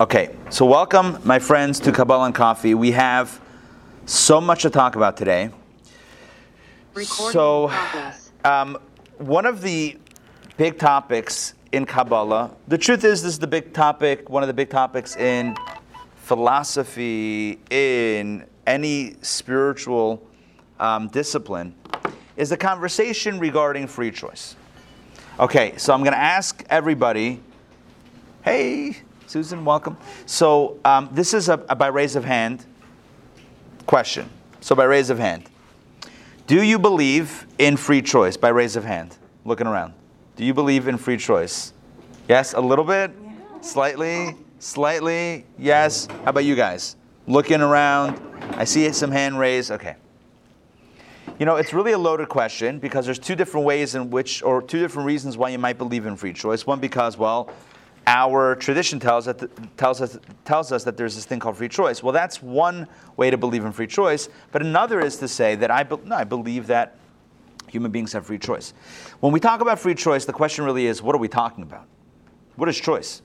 Okay, so welcome, my friends, to Kabbalah and Coffee. We have so much to talk about today. Recording So, um, one of the big topics in Kabbalah, the truth is, this is the big topic, one of the big topics in philosophy, in any spiritual um, discipline, is the conversation regarding free choice. Okay, so I'm going to ask everybody Hey, Susan, welcome. So um, this is a, a by raise of hand question. So by raise of hand, do you believe in free choice? By raise of hand, looking around. Do you believe in free choice? Yes, a little bit, slightly, slightly. Yes. How about you guys? Looking around. I see some hand raised. Okay. You know, it's really a loaded question because there's two different ways in which, or two different reasons why you might believe in free choice. One, because, well, our tradition tells, that, tells, us, tells us that there's this thing called free choice. Well, that's one way to believe in free choice. But another is to say that I, be, no, I believe that human beings have free choice. When we talk about free choice, the question really is what are we talking about? What is choice?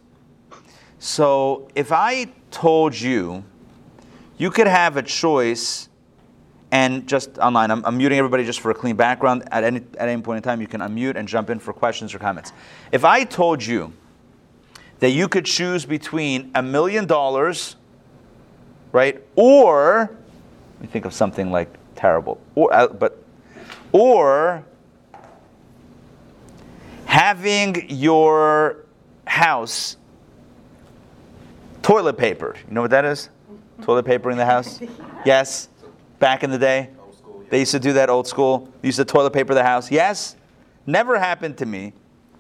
So if I told you you could have a choice and just online, I'm, I'm muting everybody just for a clean background. At any, at any point in time, you can unmute and jump in for questions or comments. If I told you that you could choose between a million dollars, right, or let me think of something like terrible, or uh, but or having your house toilet papered. You know what that is? Toilet paper in the house? Yes. Back in the day, they used to do that old school. They used to toilet paper the house. Yes. Never happened to me.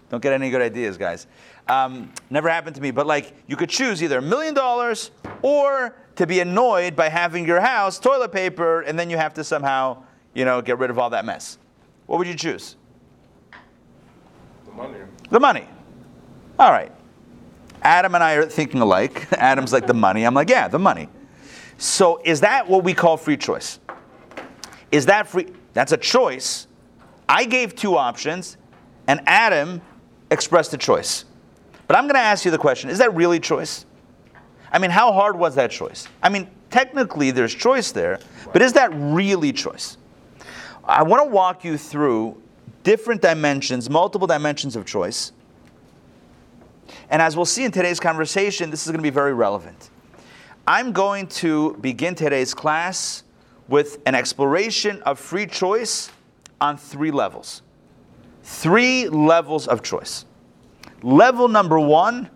Don't get any good ideas, guys. Um, never happened to me. But like, you could choose either a million dollars or to be annoyed by having your house toilet paper, and then you have to somehow, you know, get rid of all that mess. What would you choose? The money. The money. All right. Adam and I are thinking alike. Adam's like the money. I'm like, yeah, the money. So is that what we call free choice? Is that free? That's a choice. I gave two options, and Adam expressed a choice. But I'm going to ask you the question: Is that really choice? I mean, how hard was that choice? I mean, technically there's choice there, but is that really choice? I want to walk you through different dimensions, multiple dimensions of choice. And as we'll see in today's conversation, this is going to be very relevant. I'm going to begin today's class with an exploration of free choice on three levels. Three levels of choice. Level number one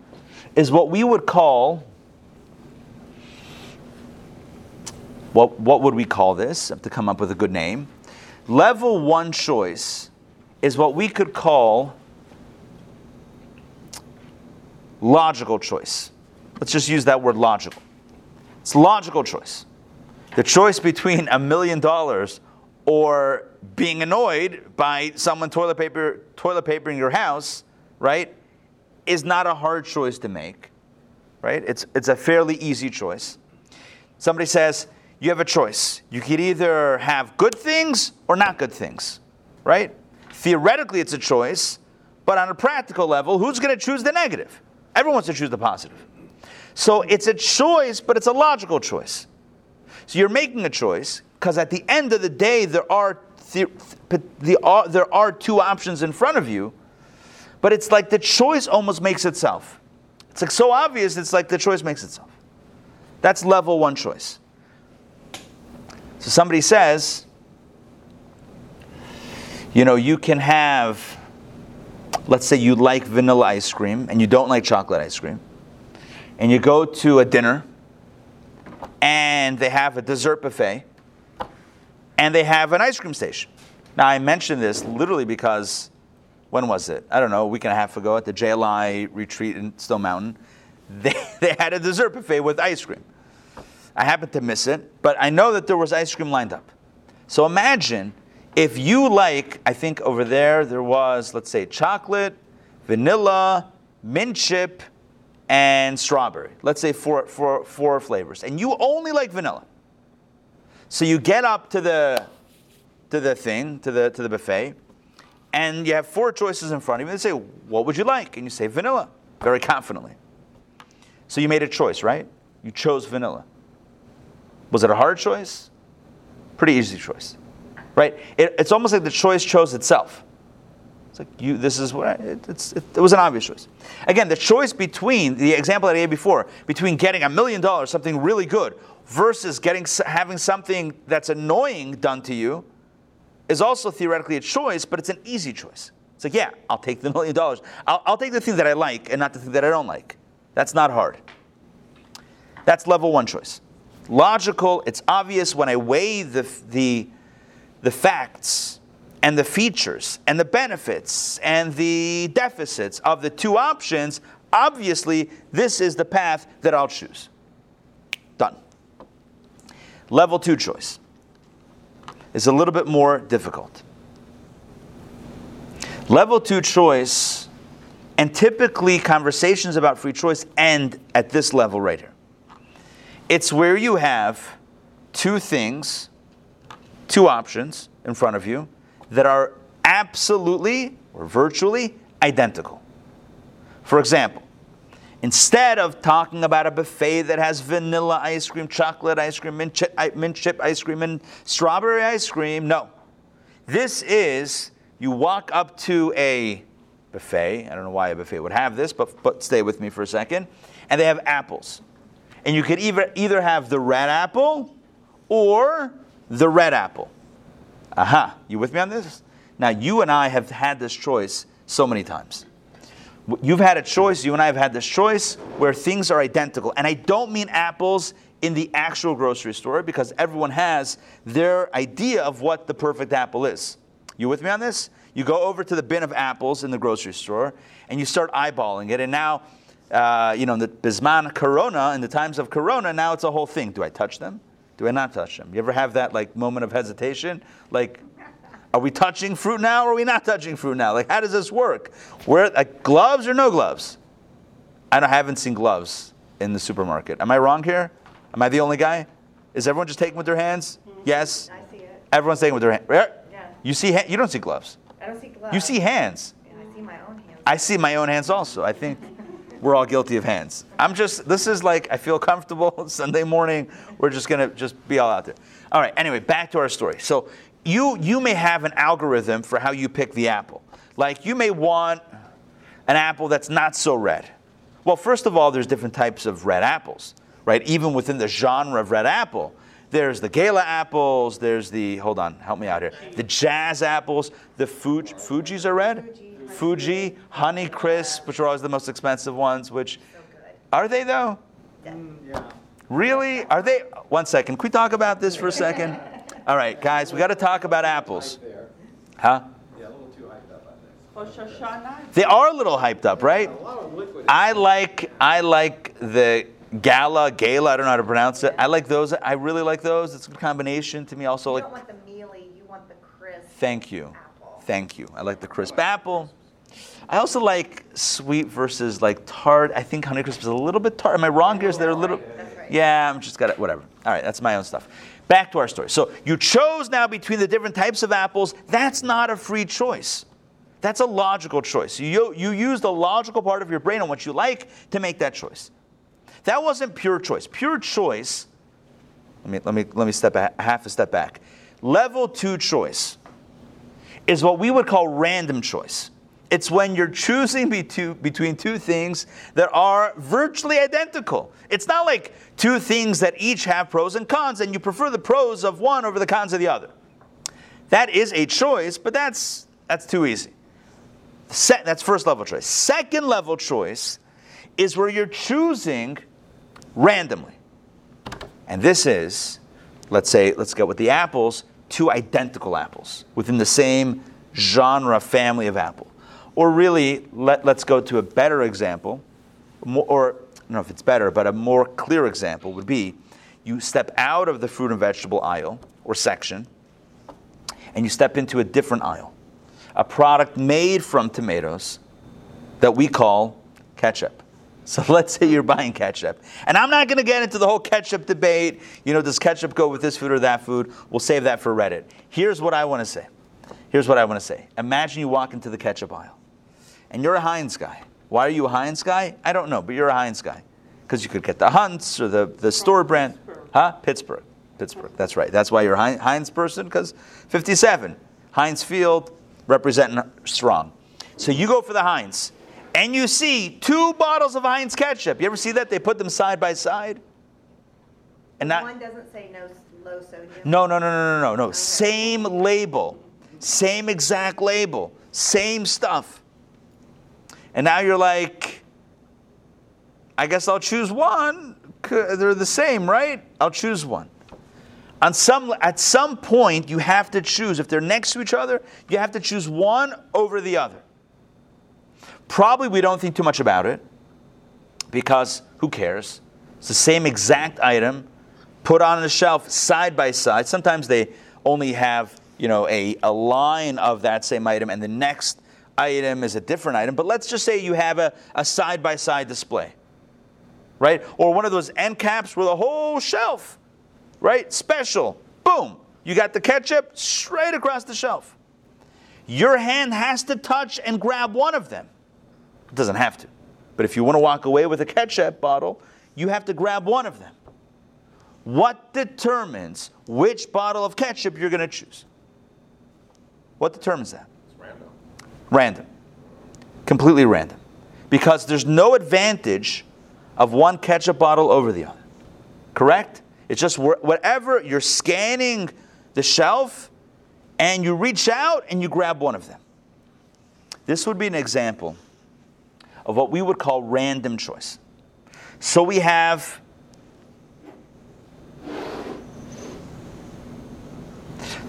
is what we would call what, what would we call this? I have to come up with a good name. Level one choice is what we could call logical choice. Let's just use that word logical. It's logical choice. The choice between a million dollars or being annoyed by someone toilet paper toilet papering your house, right, is not a hard choice to make. Right? It's it's a fairly easy choice. Somebody says, you have a choice. You could either have good things or not good things, right? Theoretically, it's a choice, but on a practical level, who's going to choose the negative? Everyone wants to choose the positive. So it's a choice, but it's a logical choice. So you're making a choice because at the end of the day, there are, the, the, there are two options in front of you, but it's like the choice almost makes itself. It's like so obvious, it's like the choice makes itself. That's level one choice. So somebody says, you know, you can have, let's say you like vanilla ice cream and you don't like chocolate ice cream, and you go to a dinner and they have a dessert buffet and they have an ice cream station. Now, I mention this literally because when was it? I don't know, a week and a half ago at the JLI retreat in Stone Mountain, they, they had a dessert buffet with ice cream. I happened to miss it, but I know that there was ice cream lined up. So imagine if you like, I think over there there was, let's say, chocolate, vanilla, mint chip, and strawberry. Let's say four, four, four flavors. And you only like vanilla. So you get up to the to the thing, to the to the buffet, and you have four choices in front of you. They say, What would you like? And you say vanilla, very confidently. So you made a choice, right? You chose vanilla. Was it a hard choice? Pretty easy choice, right? It, it's almost like the choice chose itself. It's like you. This is what I, it, it's. It, it was an obvious choice. Again, the choice between the example that I gave before, between getting a million dollars, something really good, versus getting having something that's annoying done to you, is also theoretically a choice, but it's an easy choice. It's like, yeah, I'll take the million dollars. I'll, I'll take the thing that I like and not the thing that I don't like. That's not hard. That's level one choice. Logical, it's obvious when I weigh the, the, the facts and the features and the benefits and the deficits of the two options, obviously, this is the path that I'll choose. Done. Level two choice is a little bit more difficult. Level two choice, and typically conversations about free choice end at this level right here. It's where you have two things, two options in front of you that are absolutely or virtually identical. For example, instead of talking about a buffet that has vanilla ice cream, chocolate ice cream, mint chip, mint chip ice cream, and strawberry ice cream, no. This is you walk up to a buffet. I don't know why a buffet would have this, but, but stay with me for a second. And they have apples. And you could either, either have the red apple or the red apple. Aha, you with me on this? Now, you and I have had this choice so many times. You've had a choice, you and I have had this choice where things are identical. And I don't mean apples in the actual grocery store because everyone has their idea of what the perfect apple is. You with me on this? You go over to the bin of apples in the grocery store and you start eyeballing it. And now, uh, you know, in the Bisman Corona, in the times of Corona, now it's a whole thing. Do I touch them? Do I not touch them? You ever have that like moment of hesitation? Like, are we touching fruit now or are we not touching fruit now? Like, how does this work? Where, like, gloves or no gloves? I, I haven't seen gloves in the supermarket. Am I wrong here? Am I the only guy? Is everyone just taking with their hands? Mm-hmm. Yes? I see it. Everyone's taking with their hands. Yeah. You see, you don't see gloves. I don't see gloves. You see hands. Yeah, I see my own hands. I see my own hands also. I think we're all guilty of hands. I'm just, this is like, I feel comfortable Sunday morning. We're just going to just be all out there. All right, anyway, back to our story. So you, you may have an algorithm for how you pick the apple. Like you may want an apple that's not so red. Well, first of all, there's different types of red apples, right? Even within the genre of red apple. There's the Gala apples. There's the, hold on, help me out here. The Jazz apples. The Fuji, Fuji's are red? Fuji, Honey Crisp, which are always the most expensive ones, which, are they though? Mm, really? Are they? One second. Can we talk about this for a second? All right, guys, we got to talk about apples. Huh? Yeah, a little too hyped up, I think. Oh, Rosh Hashanah. They are a little hyped up, right? A lot of liquid. I like I like the Gala, Gala, I don't know how to pronounce it. I like those. I really like those. It's a combination to me. Also, You like, don't want the mealy, you want the crisp. thank you, Apple. thank you. I like the crisp apple. I also like sweet versus like tart. I think Honeycrisp is a little bit tart. Am I wrong here? Is there a little? Yeah, I'm just got it. Whatever. All right, that's my own stuff. Back to our story. So you chose now between the different types of apples. That's not a free choice. That's a logical choice. You, you use the logical part of your brain on what you like to make that choice. That wasn't pure choice. Pure choice, let me, let me, let me step a, half a step back. Level two choice is what we would call random choice. It's when you're choosing between two things that are virtually identical. It's not like two things that each have pros and cons, and you prefer the pros of one over the cons of the other. That is a choice, but that's, that's too easy. Se- that's first level choice. Second level choice is where you're choosing randomly. And this is, let's say, let's go with the apples, two identical apples within the same genre family of apple. Or really, let, let's go to a better example, more, or I don't know if it's better, but a more clear example would be you step out of the fruit and vegetable aisle or section and you step into a different aisle. A product made from tomatoes that we call ketchup. So let's say you're buying ketchup. And I'm not going to get into the whole ketchup debate. You know, does ketchup go with this food or that food? We'll save that for Reddit. Here's what I want to say. Here's what I want to say. Imagine you walk into the ketchup aisle and you're a Heinz guy. Why are you a Heinz guy? I don't know, but you're a Heinz guy. because you could get the Hunt's or the, the store brand. Huh? Pittsburgh. Pittsburgh. That's right. That's why you're a Heinz person, because 57. Heinz Field representing strong. So you go for the Heinz, and you see two bottles of Heinz ketchup. You ever see that? They put them side by side. And not, One doesn't say no low sodium. no, no, no, no, no, no, no. Same label, same exact label, same stuff. And now you're like, I guess I'll choose one. They're the same, right? I'll choose one. On some, at some point, you have to choose. If they're next to each other, you have to choose one over the other. Probably we don't think too much about it because who cares? It's the same exact item put on a shelf side by side. Sometimes they only have, you know, a, a line of that same item and the next item is a different item. But let's just say you have a, side by side display, right? Or one of those end caps with a whole shelf, right? Special. Boom. You got the ketchup straight across the shelf. Your hand has to touch and grab one of them. It doesn't have to. But if you want to walk away with a ketchup bottle, you have to grab one of them. What determines which bottle of ketchup you're going to choose? What determines that? Random. Completely random. Because there's no advantage of one ketchup bottle over the other. Correct? It's just whatever you're scanning the shelf and you reach out and you grab one of them. This would be an example of what we would call random choice. So we have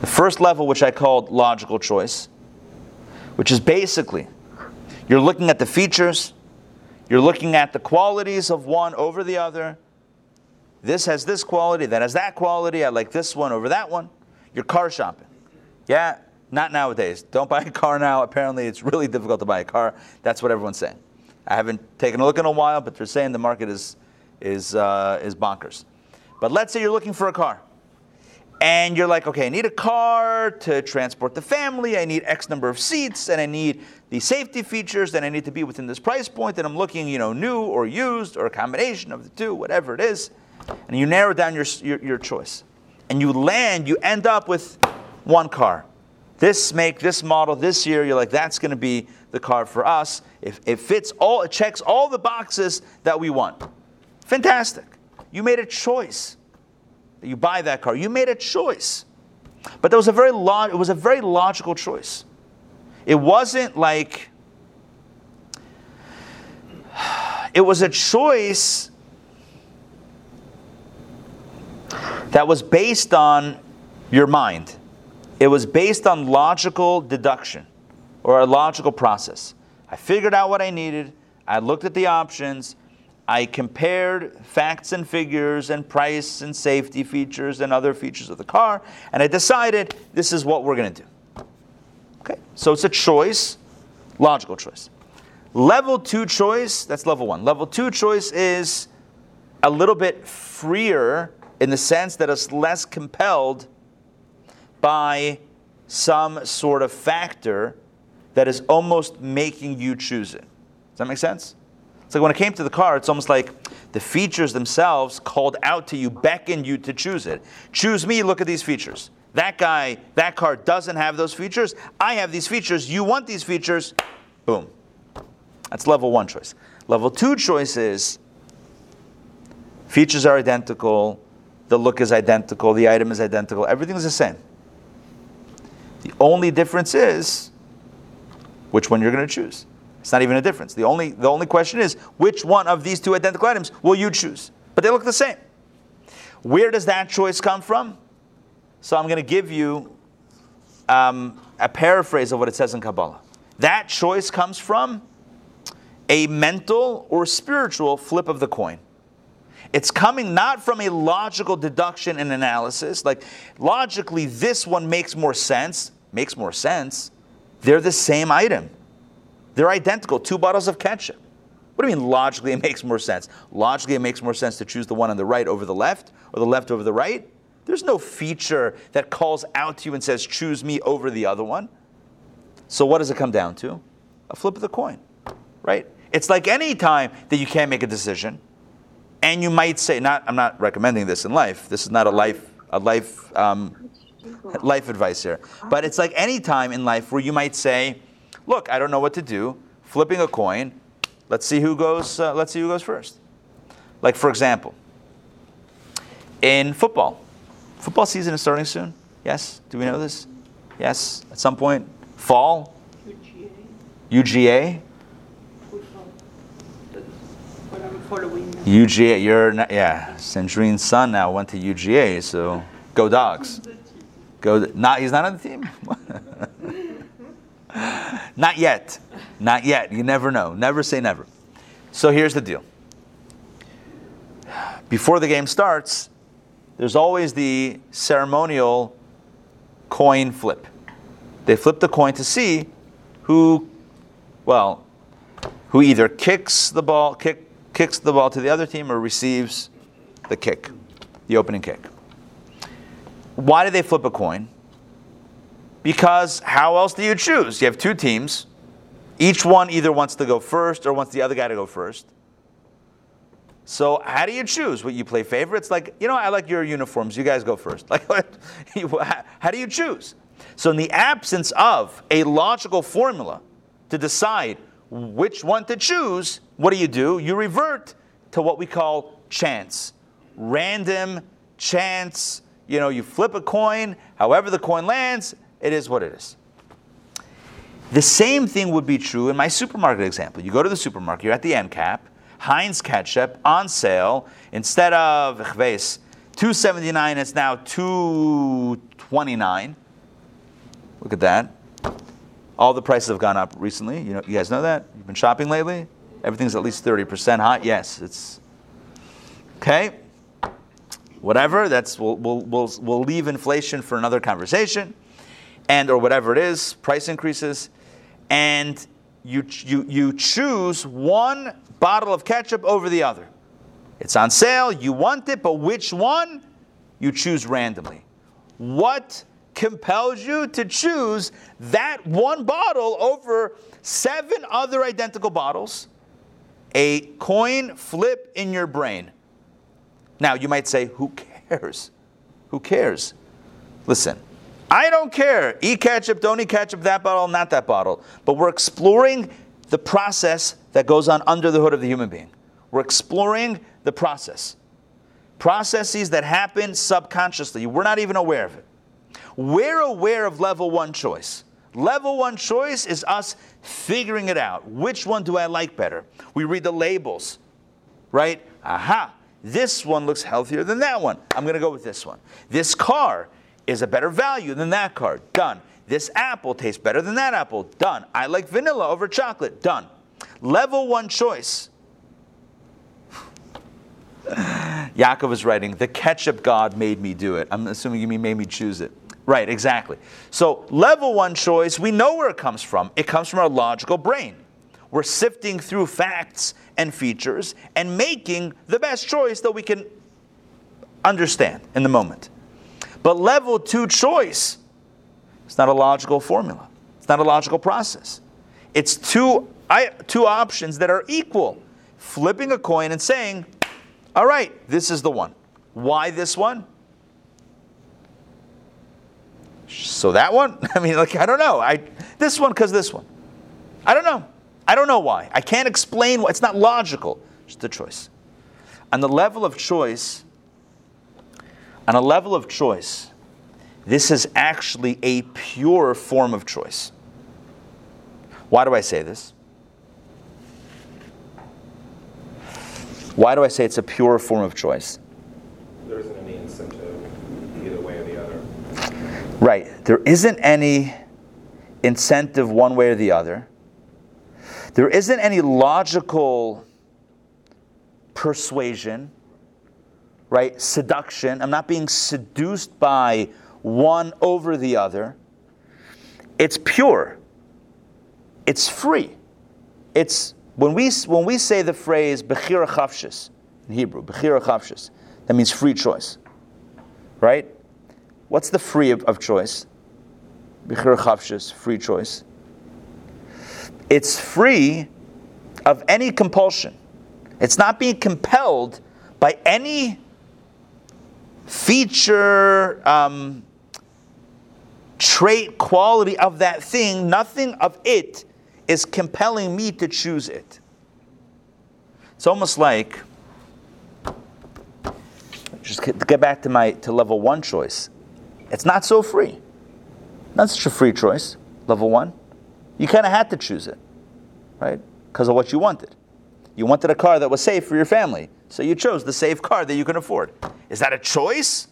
the first level, which I called logical choice, which is basically you're looking at the features, you're looking at the qualities of one over the other. This has this quality, that has that quality. I like this one over that one. You're car shopping. Yeah, not nowadays. Don't buy a car now. Apparently, it's really difficult to buy a car. That's what everyone's saying. I haven't taken a look in a while, but they're saying the market is, is, uh, is bonkers. But let's say you're looking for a car. And you're like, okay, I need a car to transport the family. I need X number of seats, and I need the safety features, and I need to be within this price point. And I'm looking, you know, new or used or a combination of the two, whatever it is. And you narrow down your, your, your choice. And you land, you end up with one car. This make, this model, this year, you're like, that's going to be the car for us. If it fits all, it checks all the boxes that we want. Fantastic. You made a choice you buy that car. You made a choice. But that was a very lo- it was a very logical choice. It wasn't like it was a choice that was based on your mind. It was based on logical deduction or a logical process. I figured out what I needed. I looked at the options. I compared facts and figures and price and safety features and other features of the car, and I decided this is what we're going to do. Okay, so it's a choice, logical choice. Level two choice, that's level one. Level two choice is a little bit freer in the sense that it's less compelled by some sort of factor that is almost making you choose it. Does that make sense? It's like when it came to the car, it's almost like the features themselves called out to you, beckoned you to choose it. Choose me, look at these features. That guy, that car doesn't have those features. I have these features. You want these features. Boom. That's level one choice. Level two choice is features are identical, the look is identical, the item is identical, everything's the same. The only difference is which one you're going to choose. It's not even a difference. The only, the only question is which one of these two identical items will you choose? But they look the same. Where does that choice come from? So I'm going to give you um, a paraphrase of what it says in Kabbalah. That choice comes from a mental or spiritual flip of the coin. It's coming not from a logical deduction and analysis, like logically, this one makes more sense, makes more sense. They're the same item. They're identical, two bottles of ketchup. What do you mean logically it makes more sense? Logically, it makes more sense to choose the one on the right over the left or the left over the right. There's no feature that calls out to you and says, choose me over the other one. So, what does it come down to? A flip of the coin, right? It's like any time that you can't make a decision. And you might say, not, I'm not recommending this in life. This is not a life, a life, um, life advice here. But it's like any time in life where you might say, look, I don't know what to do. Flipping a coin. Let's see who goes. Uh, let's see who goes first. Like for example, in football, football season is starting soon. Yes, do we know this? Yes, at some point, fall. UGA. UGA, UGA, you're not, yeah. Sandrine's son now went to UGA, so go dogs. Go. Not he's not on the team. not yet. Not yet. You never know. Never say never. So here's the deal. Before the game starts, there's always the ceremonial coin flip. They flip the coin to see who, well, who either kicks the ball, kick, kicks the ball to the other team or receives the kick, the opening kick. Why do they flip a coin? Because how else do you choose? You have two teams. Each one either wants to go first or wants the other guy to go first. So how do you choose? What you play favorites? Like, you know, I like your uniforms. You guys go first. Like, how do you choose? So in the absence of a logical formula to decide which one to choose, what do you do? You revert to what we call chance. Random chance. You know, you flip a coin, however the coin lands, it is what it is. The same thing would be true in my supermarket example. You go to the supermarket, you're at the end cap, Heinz ketchup on sale. Instead of, 279 it's now 229 Look at that. All the prices have gone up recently. You know, you guys know that? You've been shopping lately? Everything's at least 30% hot. Yes, it's okay. Whatever. That's we'll, we'll, we'll, we'll leave inflation for another conversation, and or whatever it is, price increases, and you you you choose one bottle of ketchup over the other. It's on sale. You want it, but which one? You choose randomly. What compels you to choose that one bottle over seven other identical bottles, a coin flip in your brain. Now, you might say, who cares? Who cares? Listen, I don't care. Eat ketchup, don't eat ketchup, that bottle, not that bottle. But we're exploring the process that goes on under the hood of the human being. We're exploring the process. Processes that happen subconsciously. We're not even aware of it. We're aware of level one choice. Level one choice is us figuring it out. Which one do I like better? We read the labels, right? Aha, this one looks healthier than that one. I'm going to go with this one. This car is a better value than that card. Done. This apple tastes better than that apple. Done. I like vanilla over chocolate. Done. Level one choice. Yaakov is writing, the ketchup God made me do it. I'm assuming you mean made me choose it. Right, exactly. So, level one choice, we know where it comes from. It comes from our logical brain. We're sifting through facts and features and making the best choice that we can understand in the moment. But level two choice, it's not a logical formula, it's not a logical process. It's two, two options that are equal. Flipping a coin and saying, all right, this is the one. Why this one? So that one? I mean, like, I don't know. I, this one because this one. I don't know. I don't know why. I can't explain why. It's not logical. Just a choice. On the level of choice, on a level of choice, this is actually a pure form of choice. Why do I say this? Why do I say it's a pure form of choice? There isn't any incentive either way or the other. Right. There isn't any incentive one way or the other. There isn't any logical persuasion, right? Seduction. I'm not being seduced by one over the other. It's pure. It's free. It's when we when we say the phrase bechira chavshis in Hebrew, bechira chavshis, that means free choice, right? What's the free of, of choice? Bechir Chavshis, free choice. It's free of any compulsion. It's not being compelled by any feature, um, trait, quality of that thing, nothing of it is compelling me to choose it. It's almost like just get back to my to level one choice. It's not so free. Not such a free choice. Level one, you kind of had to choose it, right? Because of what you wanted. You wanted a car that was safe for your family, so you chose the safe car that you can afford. Is that a choice?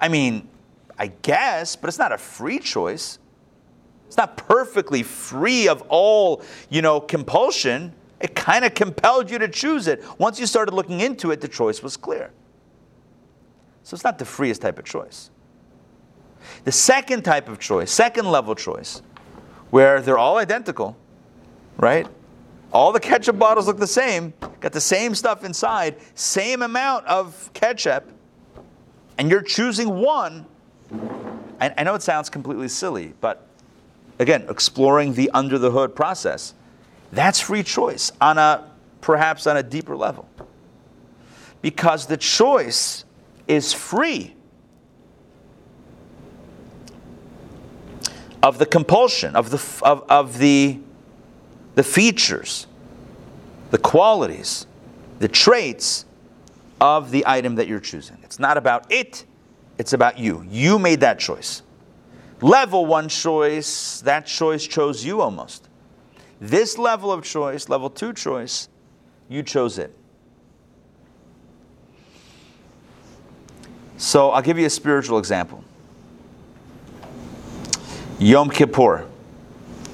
I mean, I guess, but it's not a free choice. It's not perfectly free of all, you know, compulsion. It kind of compelled you to choose it. Once you started looking into it, the choice was clear. So it's not the freest type of choice. The second type of choice, second level choice, where they're all identical, right? All the ketchup bottles look the same, got the same stuff inside, same amount of ketchup, and you're choosing one. I, I know it sounds completely silly, but again, exploring the under the hood process, that's free choice on a perhaps on a deeper level. Because the choice is free of the compulsion, of the, of, of the, the features, the qualities, the traits of the item that you're choosing. It's not about it, it's about you. You made that choice. Level one choice, that choice chose you almost. This level of choice, level two choice, you chose it. So I'll give you a spiritual example. Yom Kippur.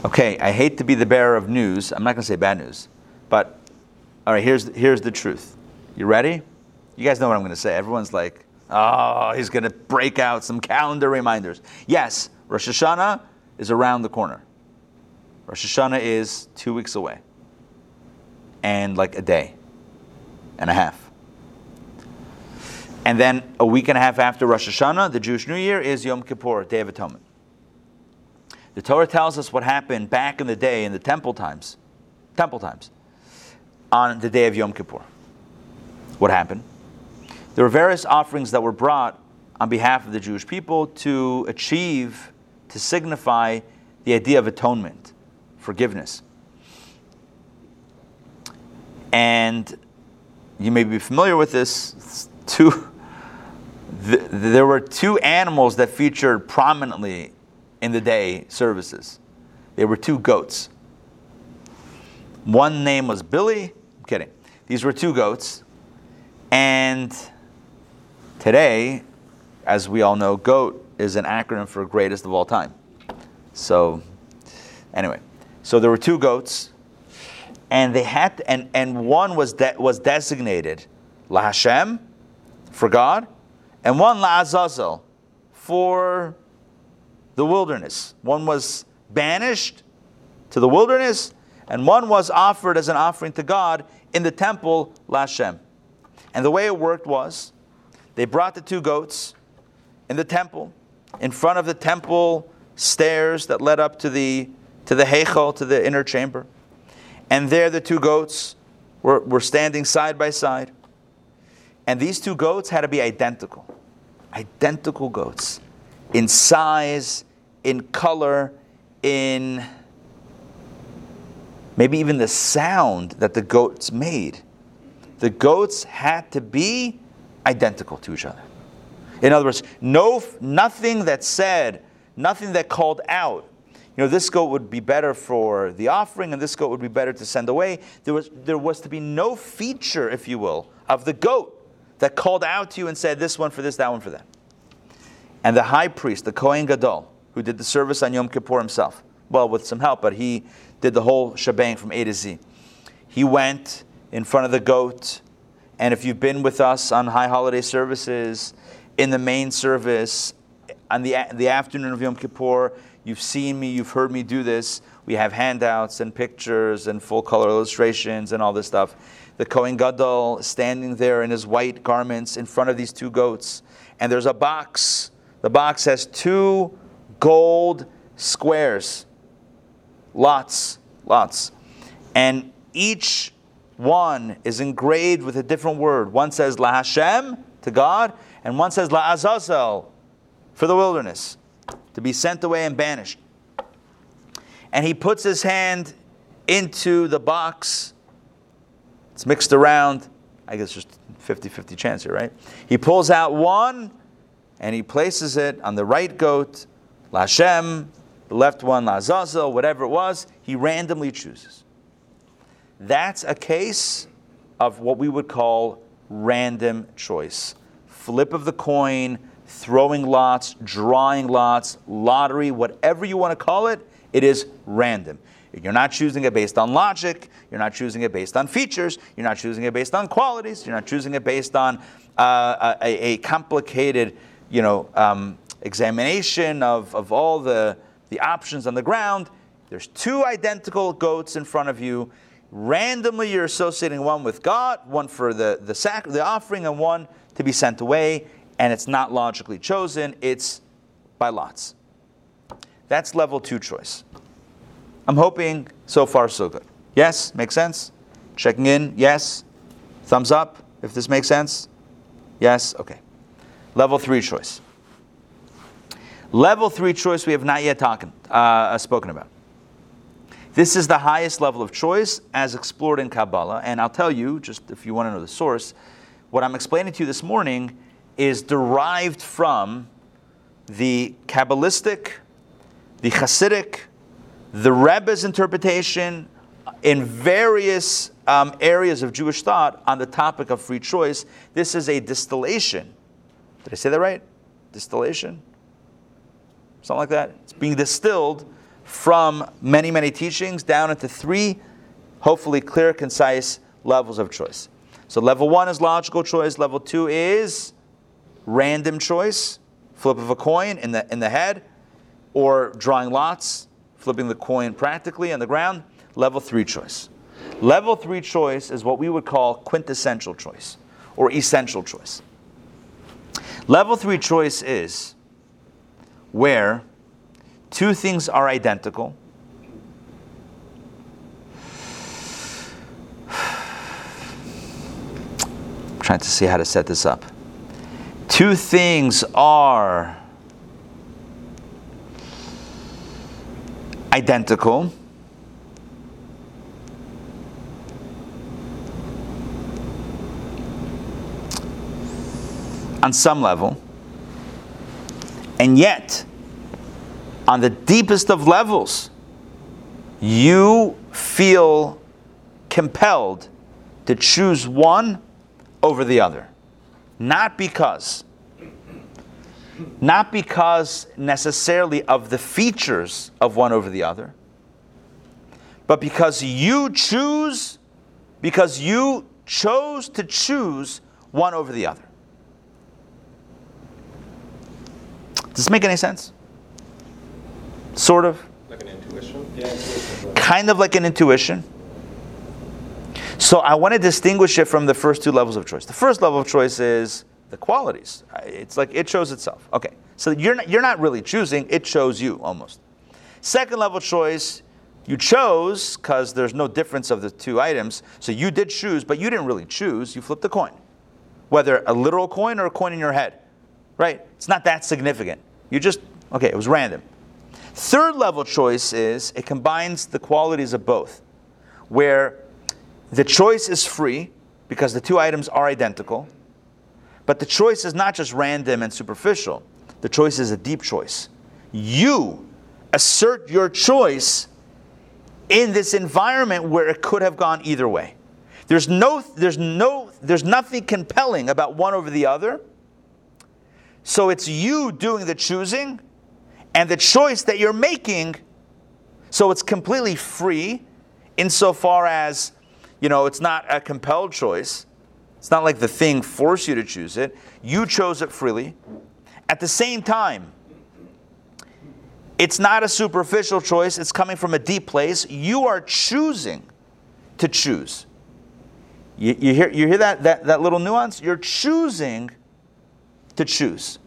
Okay, I hate to be the bearer of news. I'm not going to say bad news, but all right, here's, here's the truth. You ready? You guys know what I'm going to say. Everyone's like, oh, he's going to break out some calendar reminders. Yes, Rosh Hashanah is around the corner. Rosh Hashanah is two weeks away, and like a day and a half. And then a week and a half after Rosh Hashanah, the Jewish New Year, is Yom Kippur, Day of Atonement. The Torah tells us what happened back in the day in the temple times, temple times, on the day of Yom Kippur. What happened? There were various offerings that were brought on behalf of the Jewish people to achieve, to signify the idea of atonement, forgiveness. And you may be familiar with this. Two, th- there were two animals that featured prominently in the day services. They were two goats. One name was Billy. I'm kidding. These were two goats. And today, as we all know, GOAT is an acronym for greatest of all time. So, anyway, so there were two goats, and they had, to, and, and one was, de- was designated La Hashem, for God, and one La Azazel, for the wilderness. One was banished to the wilderness, and one was offered as an offering to God in the temple, Lashem. And the way it worked was they brought the two goats in the temple, in front of the temple stairs that led up to the to the Heichal, to the inner chamber. And there the two goats were, were standing side by side. And these two goats had to be identical. Identical goats in size, in color, in maybe even the sound that the goats made. The goats had to be identical to each other. In other words, no, nothing that said, nothing that called out, you know, this goat would be better for the offering and this goat would be better to send away. There was, there was to be no feature, if you will, of the goat that called out to you and said, this one for this, that one for that. And the high priest, the Kohen Gadol, who did the service on Yom Kippur himself. Well, with some help, but he did the whole shebang from A to Z. He went in front of the goat, and if you've been with us on high holiday services, in the main service, on the, the afternoon of Yom Kippur, you've seen me, you've heard me do this. We have handouts and pictures and full color illustrations and all this stuff. The Kohen Gadol standing there in his white garments in front of these two goats, and there's a box. The box has two gold squares. Lots, lots. And each one is engraved with a different word. One says La Hashem to God, and one says La Azazel for the wilderness, to be sent away and banished. And he puts his hand into the box. It's mixed around. I guess just 50 50 chance here, right? He pulls out one and he places it on the right goat, La Hashem, the left one, La Azazel, whatever it was. He randomly chooses. That's a case of what we would call random choice. Flip of the coin, throwing lots, drawing lots, lottery, whatever you want to call it, it is random. You're not choosing it based on logic. You're not choosing it based on features. You're not choosing it based on qualities. You're not choosing it based on uh, a, a, complicated, you know, um, examination of, of all the, the options on the ground. There's two identical goats in front of you. Randomly, you're associating one with God, one for the, the, sac- the offering, and one to be sent away. And it's not logically chosen, it's by lots. That's level two choice. I'm hoping so far so good. Yes, makes sense? Checking in, yes. Thumbs up if this makes sense. Yes, okay. Level three choice. Level three choice we have not yet talking, uh, spoken about. This is the highest level of choice as explored in Kabbalah. And I'll tell you, just if you want to know the source, what I'm explaining to you this morning is derived from the Kabbalistic, the Hasidic, the Rebbe's interpretation in various um, areas of Jewish thought on the topic of free choice. This is a distillation. Did I say that right? Distillation? Something like that? It's being distilled from many, many teachings down into three, hopefully clear, concise levels of choice. So, level one is logical choice, level two is random choice, flip of a coin in the, in the head, or drawing lots, flipping the coin practically on the ground. Level three choice. Level three choice is what we would call quintessential choice or essential choice. Level three choice is where two things are identical. I'm trying to see how to set this up. Two things are identical. On some level, and yet, on the deepest of levels, you feel compelled to choose one over the other. Not because not because necessarily of the features of one over the other, but because you choose, because you chose to choose one over the other. Does this make any sense? Sort of? Like an intuition? Yeah, intuition. Kind of like an intuition. So I want to distinguish it from the first two levels of choice. The first level of choice is the qualities. It's like it shows itself. Okay, so you're not, you're not really choosing, it chose you almost. Second level choice, you chose because there's no difference of the two items. So you did choose, but you didn't really choose. You flipped the coin, whether a literal coin or a coin in your head, right? It's not that significant. You just, okay, it was random. Third level choice is it combines the qualities of both, where the choice is free because the two items are identical but the choice is not just random and superficial, the choice is a deep choice. You assert your choice in this environment where it could have gone either way. There's no, there's no, there's nothing compelling about one over the other. So it's you doing the choosing and the choice that you're making. So it's completely free insofar as, you know, it's not a compelled choice. It's not like the thing forced you to choose it. You chose it freely. At the same time, it's not a superficial choice, it's coming from a deep place. You are choosing to choose. You, you, hear, you hear that, that, that little nuance? You're choosing to choose,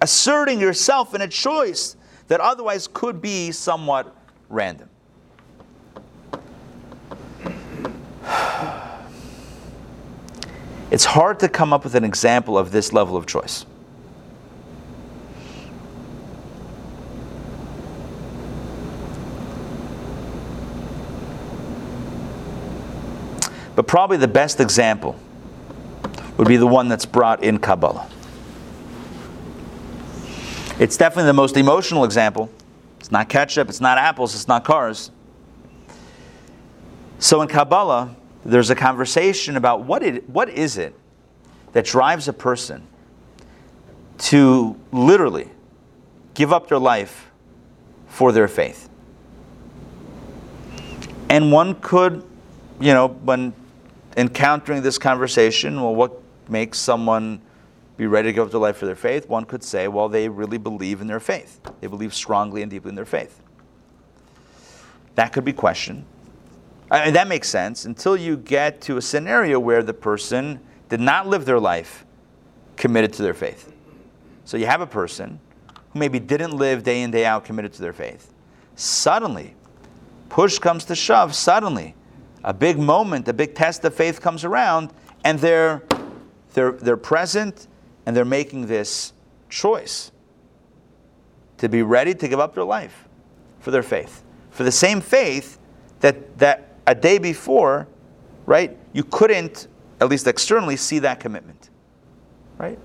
asserting yourself in a choice that otherwise could be somewhat random. It's hard to come up with an example of this level of choice. But probably the best example would be the one that's brought in Kabbalah. It's definitely the most emotional example. It's not ketchup, it's not apples, it's not cars. So in Kabbalah, there's a conversation about what, it, what is it that drives a person to literally give up their life for their faith. And one could, you know, when encountering this conversation, well, what makes someone be ready to give up their life for their faith? One could say, well, they really believe in their faith. They believe strongly and deeply in their faith. That could be questioned. I mean, that makes sense until you get to a scenario where the person did not live their life committed to their faith. So you have a person who maybe didn't live day in, day out committed to their faith. Suddenly, push comes to shove, suddenly, a big moment, a big test of faith comes around, and they're, they're, they're present and they're making this choice to be ready to give up their life for their faith. For the same faith that, that a day before, right, you couldn't, at least externally, see that commitment. Right?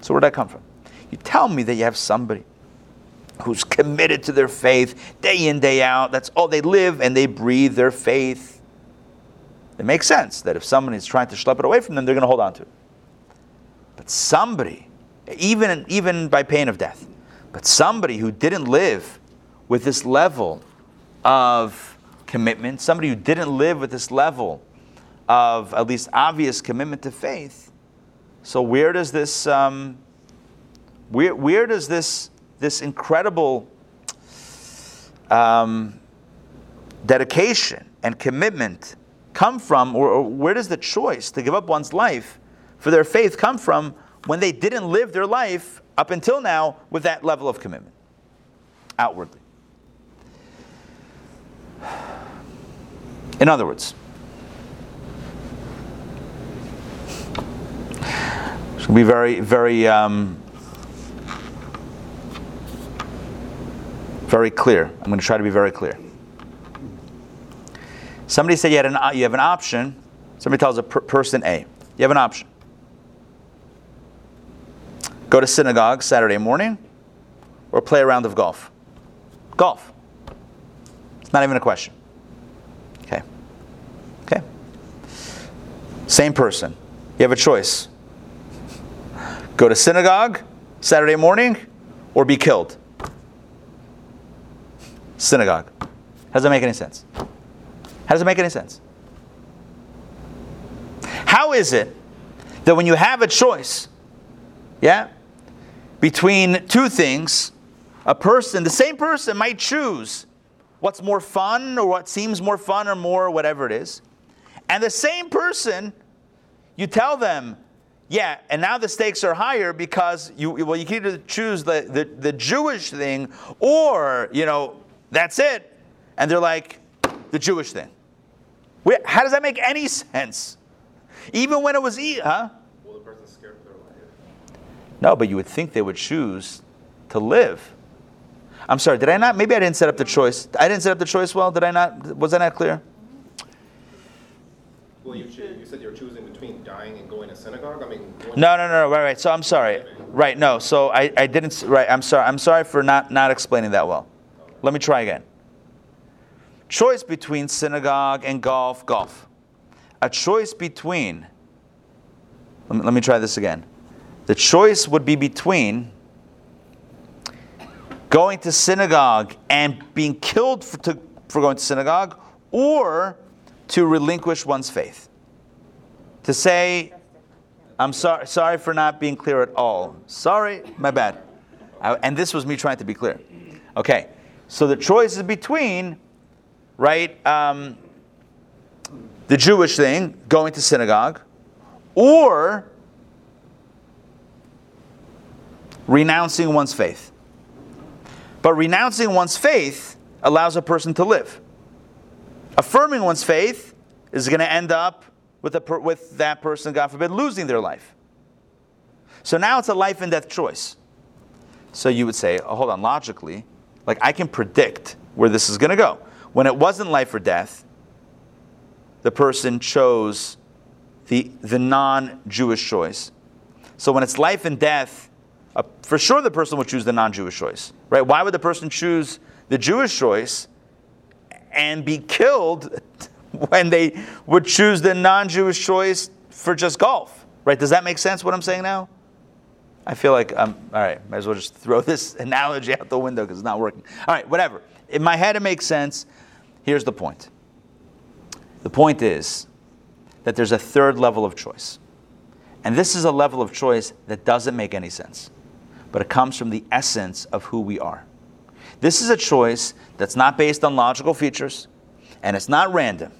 So where'd that come from? You tell me that you have somebody who's committed to their faith day in, day out. That's all they live and they breathe their faith. It makes sense that if somebody is trying to schlep it away from them, they're going to hold on to it. But somebody, even, even by pain of death, but somebody who didn't live with this level of commitment, somebody who didn't live with this level of at least obvious commitment to faith. So where does this, um, where, where does this, this incredible um, dedication and commitment come from, or, or where does the choice to give up one's life for their faith come from when they didn't live their life up until now with that level of commitment outwardly? In other words, it's going to be very, very, um, very clear. I'm going to try to be very clear. Somebody said you, had an, you have an option. Somebody tells a per- person A, you have an option. Go to synagogue Saturday morning or play a round of golf. Golf. It's not even a question. Okay. Okay. Same person. You have a choice. Go to synagogue Saturday morning or be killed. Synagogue. How does that make any sense? How does it make any sense? How is it that when you have a choice, yeah, between two things, a person, the same person might choose what's more fun or what seems more fun or more whatever it is. And the same person, you tell them, yeah, and now the stakes are higher because you well you can either choose the, the, the Jewish thing or, you know, that's it. And they're like, the Jewish thing. How does that make any sense? Even when it was, huh? Well, the person's scared for their life. No, but you would think they would choose to live. I'm sorry, did I not? Maybe I didn't set up the choice. I didn't set up the choice well. Did I not? Was I not clear? Well, you, you said you're choosing between dying and going to synagogue. I mean, when- No, no, no, right, right. So I'm sorry. Right, no. So I, I didn't. Right, I'm sorry. I'm sorry for not not explaining that well. Let me try again. Choice between synagogue and golf. Golf. A choice between. Let me, let me try this again. The choice would be between going to synagogue and being killed for, to, for going to synagogue, or to relinquish one's faith. To say, I'm sorry, sorry for not being clear at all. Sorry, my bad. I- and this was me trying to be clear. Okay, so the choice is between, right, um, the Jewish thing, going to synagogue, or renouncing one's faith. But renouncing one's faith allows a person to live. Affirming one's faith is going to end up with, a with that person, God forbid, losing their life. So now it's a life and death choice. So you would say, oh, hold on, logically, like I can predict where this is going to go. When it wasn't life or death, the person chose the, the non Jewish choice. So when it's life and death, for sure the person would choose the non Jewish choice, right? Why would the person choose the Jewish choice and be killed when they would choose the non Jewish choice for just golf, right? Does that make sense what I'm saying now? I feel like I'm, all right, might as well just throw this analogy out the window because it's not working. All right, whatever. In my head, it makes sense. Here's the point the point is that there's a third level of choice. And this is a level of choice that doesn't make any sense, but it comes from the essence of who we are. This is a choice that's not based on logical features, and it's not random,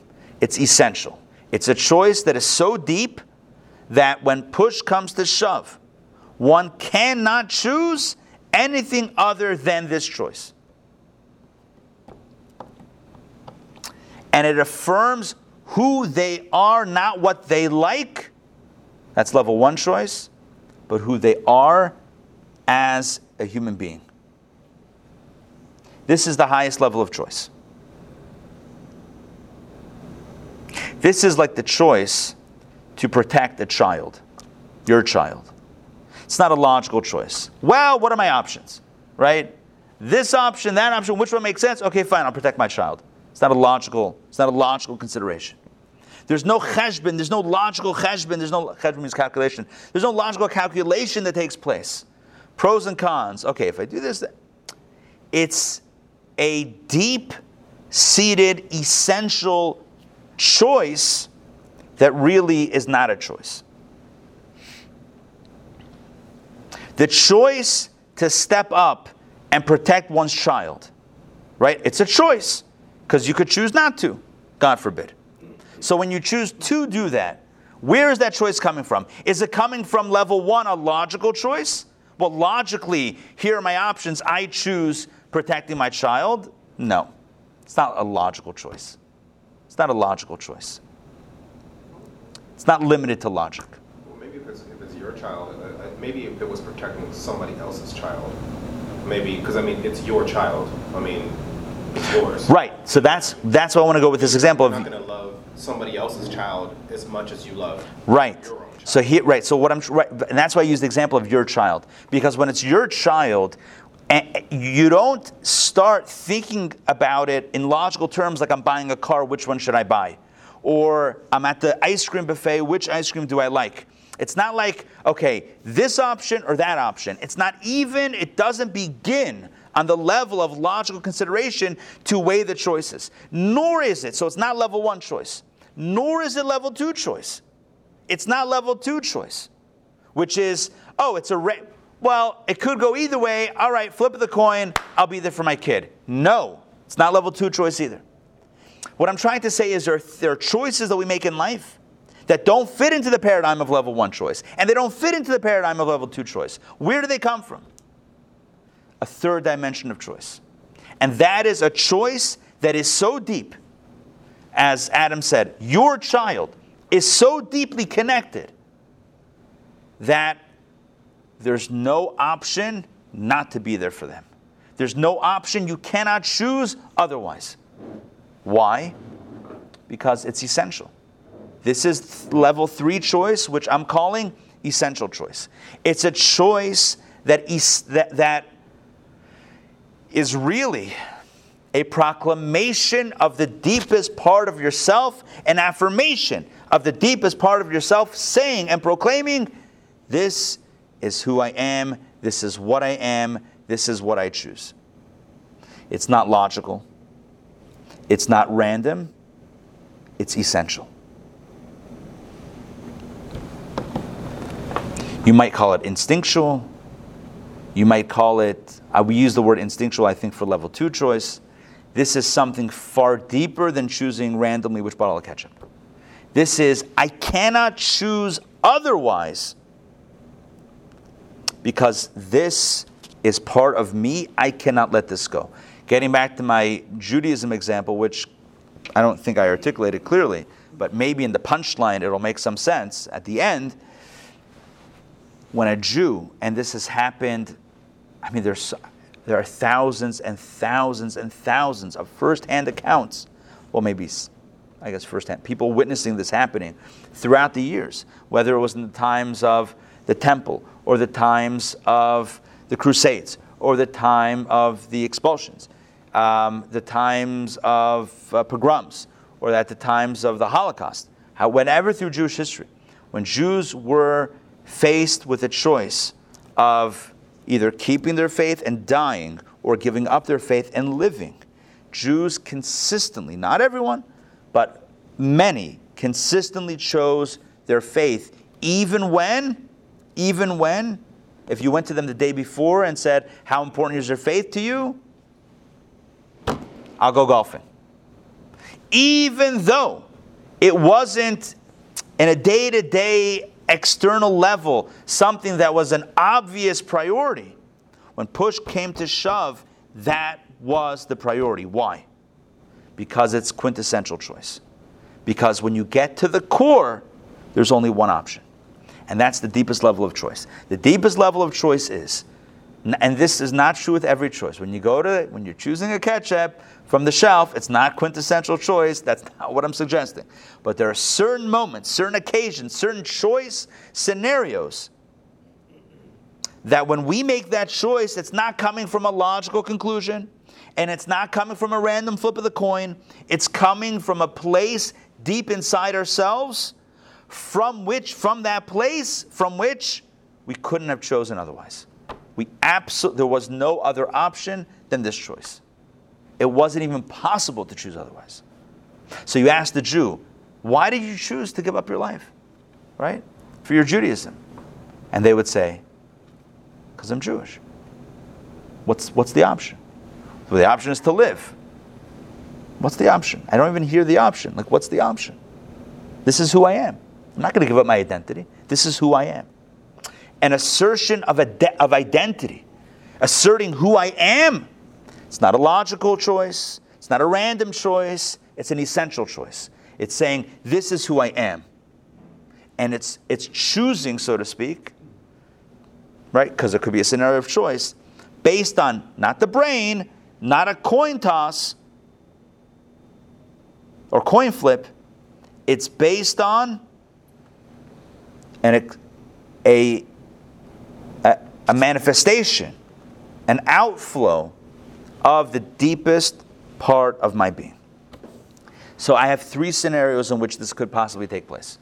it's essential. It's a choice that is so deep that when push comes to shove, one cannot choose anything other than this choice. And it affirms who they are, not what they like. That's level one choice, but who they are as a human being. This is the highest level of choice. This is like the choice to protect a child, your child. It's not a logical choice. Well, what are my options? Right? This option, that option, which one makes sense? Okay, fine, I'll protect my child. It's not a logical, it's not a logical consideration. There's no cheshbon, there's no logical cheshbon, there's no cheshbon means calculation. There's no logical calculation that takes place. Pros and cons. Okay, if I do this, it's a deep seated, essential choice that really is not a choice. The choice to step up and protect one's child, right? It's a choice because you could choose not to, God forbid. So when you choose to do that, where is that choice coming from? Is it coming from level one, a logical choice? Well, logically, here are my options. I choose protecting my child. No, it's not a logical choice. It's not a logical choice. It's not limited to logic. Well, maybe if it's, if it's your child, uh, uh, maybe if it was protecting somebody else's child, maybe because I mean it's your child. I mean it's yours. Right. So that's that's why I want to go with this example You're of not gonna love somebody else's child as much as you love Right. So here, right. So what I'm right, and that's why I use the example of your child because when it's your child, you don't start thinking about it in logical terms like I'm buying a car. Which one should I buy? Or I'm at the ice cream buffet. Which ice cream do I like? It's not like okay, this option or that option. It's not even. It doesn't begin on the level of logical consideration to weigh the choices. Nor is it. So it's not level one choice. Nor is it level two choice. It's not level two choice, which is, oh, it's a, re- well, it could go either way. All right, flip of the coin, I'll be there for my kid. No, it's not level two choice either. What I'm trying to say is there, there are choices that we make in life that don't fit into the paradigm of level one choice, and they don't fit into the paradigm of level two choice. Where do they come from? A third dimension of choice. And that is a choice that is so deep, as Adam said, your child is so deeply connected that there's no option not to be there for them. There's no option you cannot choose otherwise. Why? Because it's essential. This is level three choice, which I'm calling essential choice. It's a choice that is, that, that is really a proclamation of the deepest part of yourself, an affirmation of the deepest part of yourself, saying and proclaiming, This is who I am, this is what I am, this is what I choose. It's not logical, it's not random, it's essential. You might call it instinctual. You might call it, uh, we use the word instinctual, I think, for level two choice. This is something far deeper than choosing randomly which bottle of ketchup. This is, I cannot choose otherwise because this is part of me. I cannot let this go. Getting back to my Judaism example, which I don't think I articulated clearly, but maybe in the punchline it'll make some sense at the end. When a Jew, and this has happened, I mean, there's, there are thousands and thousands and thousands of first-hand accounts. Well, maybe, I guess, firsthand, people witnessing this happening throughout the years, whether it was in the times of the temple or the times of the Crusades or the time of the expulsions, um, the times of uh, pogroms, or at the times of the Holocaust. How, whenever through Jewish history, when Jews were faced with a choice of either keeping their faith and dying or giving up their faith and living, Jews consistently, not everyone, but many consistently chose their faith, even when, even when, if you went to them the day before and said, How important is your faith to you? I'll go golfing. Even though it wasn't in a day to day external level something that was an obvious priority, when push came to shove, that was the priority. Why? Because it's quintessential choice. Because when you get to the core, there's only one option. And that's the deepest level of choice. The deepest level of choice is, and this is not true with every choice. When you go to, when you're choosing a ketchup from the shelf, it's not quintessential choice. That's not what I'm suggesting. But there are certain moments, certain occasions, certain choice scenarios that when we make that choice, it's not coming from a logical conclusion and it's not coming from a random flip of the coin. It's coming from a place deep inside ourselves from which, from that place, from which we couldn't have chosen otherwise. We absolutely, there was no other option than this choice. It wasn't even possible to choose otherwise. So you ask the Jew, why did you choose to give up your life? Right? For your Judaism. And they would say, because I'm Jewish. What's, what's the option? Well, the option is to live. What's the option? I don't even hear the option. Like, what's the option? This is who I am. I'm not going to give up my identity. This is who I am. An assertion of, a de- of identity, asserting who I am. It's not a logical choice. It's not a random choice. It's an essential choice. It's saying, this is who I am. And it's, it's choosing, so to speak, right? Because it could be a scenario of choice based on not the brain, not a coin toss or coin flip. It's based on an, a, a, a manifestation, an outflow of the deepest part of my being. So I have three scenarios in which this could possibly take place.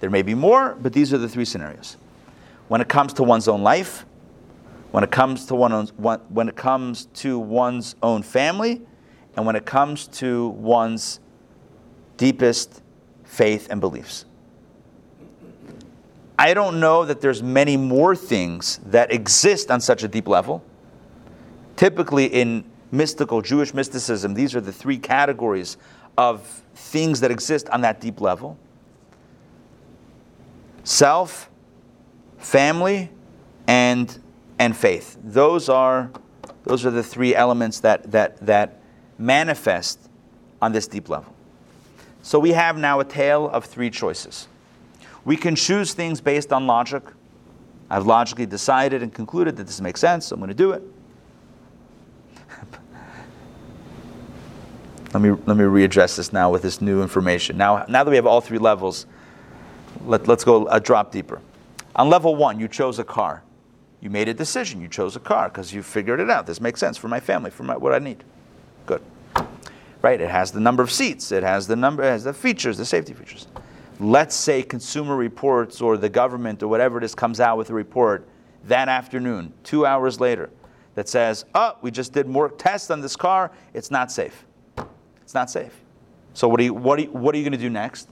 There may be more, but these are the three scenarios. When it comes to one's own life, when it comes to one, one when it comes to one's own family, and when it comes to one's deepest faith and beliefs. I don't know that there's many more things that exist on such a deep level. Typically in mystical Jewish mysticism, these are the three categories of things that exist on that deep level. Self, family, and and faith. Those are those are the three elements that that that manifest on this deep level. So we have now a tale of three choices. We can choose things based on logic. I've logically decided and concluded that this makes sense, so I'm going to do it. let me, let me readdress this now with this new information. Now, now that we have all three levels, let, let's go a drop deeper. On level one, you chose a car. You made a decision. You chose a car because you figured it out. This makes sense for my family, for my, what I need. Good. Right? It has the number of seats. It has the number. It has the features, the safety features. Let's say Consumer Reports or the government or whatever it is comes out with a report that afternoon, two hours later, that says, "Oh, we just did more tests on this car. It's not safe. It's not safe." So what are you what are you, what are you going to do next?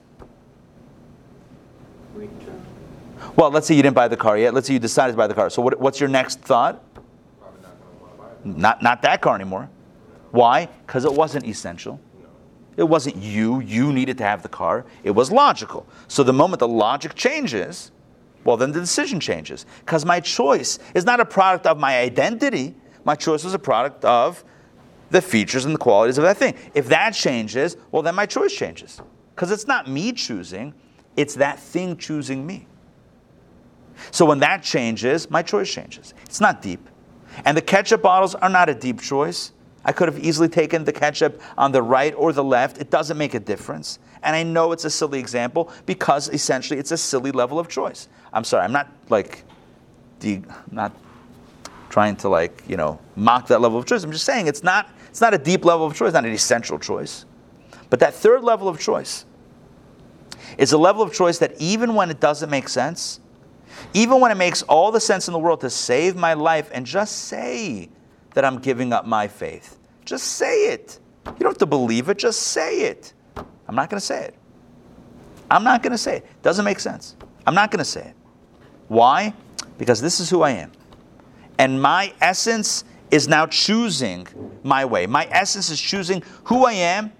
Well, let's say you didn't buy the car yet. Let's say you decided to buy the car. So what, what's your next thought? Not. Not, not that car anymore. Why? Because it wasn't essential. It wasn't you. You needed to have the car. It was logical. So the moment the logic changes, well, then the decision changes. Because my choice is not a product of my identity. My choice is a product of the features and the qualities of that thing. If that changes, well, then my choice changes. Because it's not me choosing, it's that thing choosing me. So when that changes, my choice changes. It's not deep. And the ketchup bottles are not a deep choice. I could have easily taken the ketchup on the right or the left. It doesn't make a difference. And I know it's a silly example because essentially it's a silly level of choice. I'm sorry, I'm not like, de- not trying to like, you know, mock that level of choice. I'm just saying it's not, it's not a deep level of choice, not an essential choice. But that third level of choice is a level of choice that even when it doesn't make sense, even when it makes all the sense in the world to save my life and just say that I'm giving up my faith, just say it. You don't have to believe it, just say it. I'm not going to say it. I'm not going to say it. Doesn't make sense. I'm not going to say it. Why? Because this is who I am. And my essence is now choosing my way. My essence is choosing who I am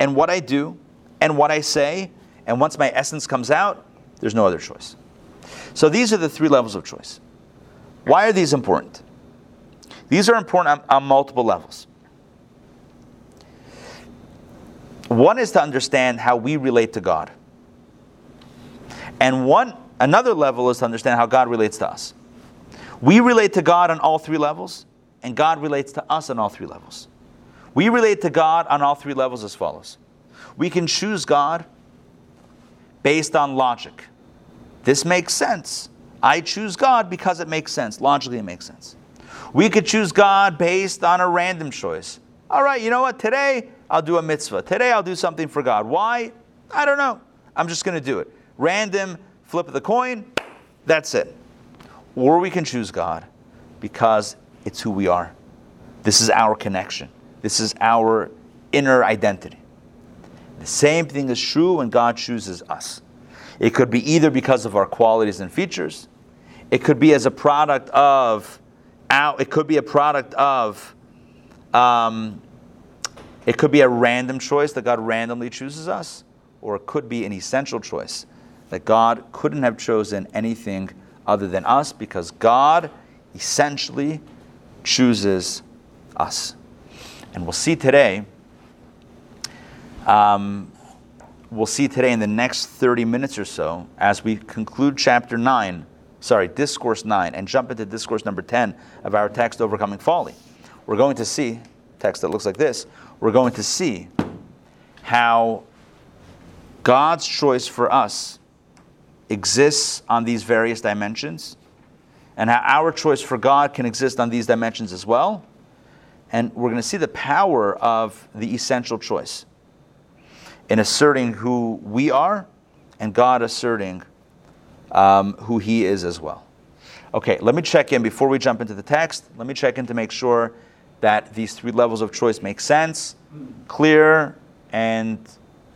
and what I do and what I say. And once my essence comes out, there's no other choice. So these are the three levels of choice. Why are these important? These are important on, on multiple levels. One is to understand how we relate to God. And one another level is to understand how God relates to us. We relate to God on all three levels, and God relates to us on all three levels. We relate to God on all three levels as follows. We can choose God based on logic. This makes sense. I choose God because it makes sense. Logically, it makes sense. We could choose God based on a random choice. All right, you know what? Today I'll do a mitzvah. Today I'll do something for God. Why? I don't know. I'm just going to do it. Random flip of the coin. That's it. Or we can choose God because it's who we are. This is our connection. This is our inner identity. The same thing is true when God chooses us. It could be either because of our qualities and features, it could be as a product of, our, it could be a product of, um, it could be a random choice that God randomly chooses us, or it could be an essential choice that God couldn't have chosen anything other than us because God essentially chooses us. And we'll see today, um, we'll see today in the next 30 minutes or so as we conclude chapter 9, sorry, discourse 9, and jump into discourse number 10 of our text, Overcoming Folly. We're going to see, text that looks like this, we're going to see how God's choice for us exists on these various dimensions, and how our choice for God can exist on these dimensions as well. And we're going to see the power of the essential choice in asserting who we are and God asserting um, who He is as well. Okay, let me check in before we jump into the text. Let me check in to make sure that these three levels of choice make sense, clear, and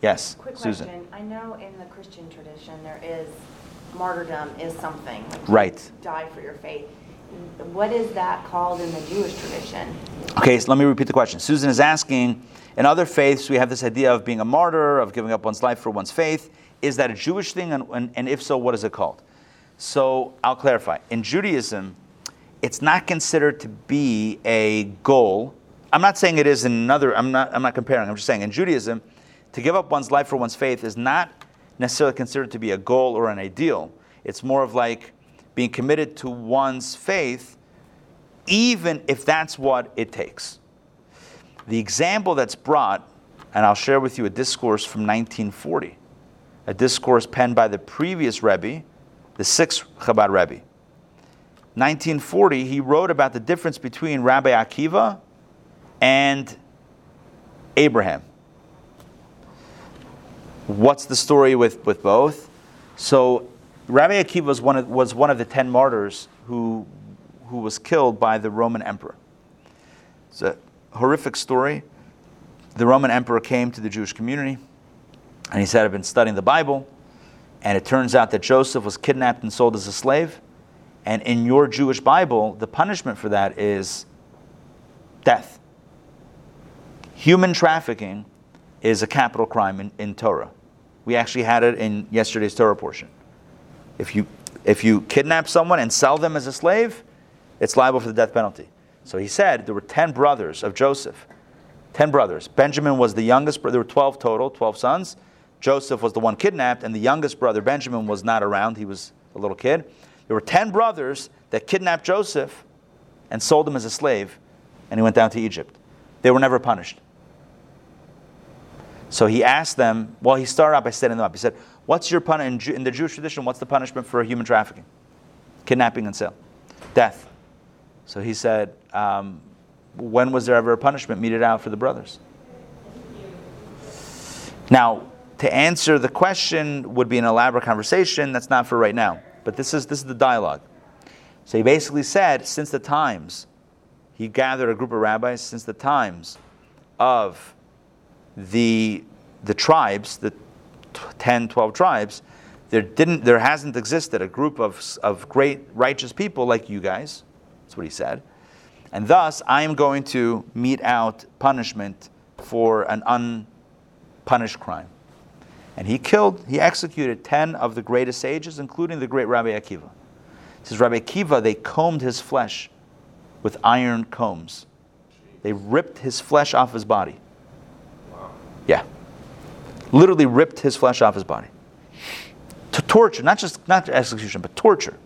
yes, Quick Susan. question. I know in the Christian tradition there is martyrdom is something. like Right. Die for your faith. What is that called in the Jewish tradition? Okay, so let me repeat the question. Susan is asking in other faiths, we have this idea of being a martyr, of giving up one's life for one's faith. Is that a Jewish thing? And, and, and if so, what is it called? So I'll clarify. In Judaism, it's not considered to be a goal. I'm not saying it is in another, I'm not, I'm not comparing, I'm just saying in Judaism, to give up one's life for one's faith is not necessarily considered to be a goal or an ideal. It's more of like being committed to one's faith, even if that's what it takes. The example that's brought, and I'll share with you a discourse from 1940, a discourse penned by the previous Rebbe, the sixth Chabad Rebbe. 1940, he wrote about the difference between Rabbi Akiva and Abraham. What's the story with, with both? So, Rabbi Akiva was one, of, was one of the ten martyrs who, who was killed by the Roman emperor. It's a horrific story. The Roman emperor came to the Jewish community and he said, I've been studying the Bible, and it turns out that Joseph was kidnapped and sold as a slave. And in your Jewish Bible, the punishment for that is death. Human trafficking is a capital crime in, in Torah. We actually had it in yesterday's Torah portion. If you, if you kidnap someone and sell them as a slave, it's liable for the death penalty. So he said there were 10 brothers of Joseph 10 brothers. Benjamin was the youngest brother. There were 12 total, 12 sons. Joseph was the one kidnapped, and the youngest brother, Benjamin, was not around. He was a little kid. There were 10 brothers that kidnapped Joseph and sold him as a slave, and he went down to Egypt. They were never punished. So he asked them, well, he started out by setting them up. He said, What's your punishment? In, in the Jewish tradition, what's the punishment for human trafficking? Kidnapping and sale. Death. So he said, um, When was there ever a punishment meted out for the brothers? Now, to answer the question would be an elaborate conversation. That's not for right now. But this is, this is the dialogue. So he basically said, since the times, he gathered a group of rabbis, since the times of the, the tribes, the 10, 12 tribes, there, didn't, there hasn't existed a group of, of great righteous people like you guys. That's what he said. And thus, I am going to mete out punishment for an unpunished crime. And he killed, he executed 10 of the greatest sages, including the great Rabbi Akiva. It says, Rabbi Akiva, they combed his flesh with iron combs. They ripped his flesh off his body. Wow. Yeah. Literally ripped his flesh off his body. To torture, not just not execution, but torture.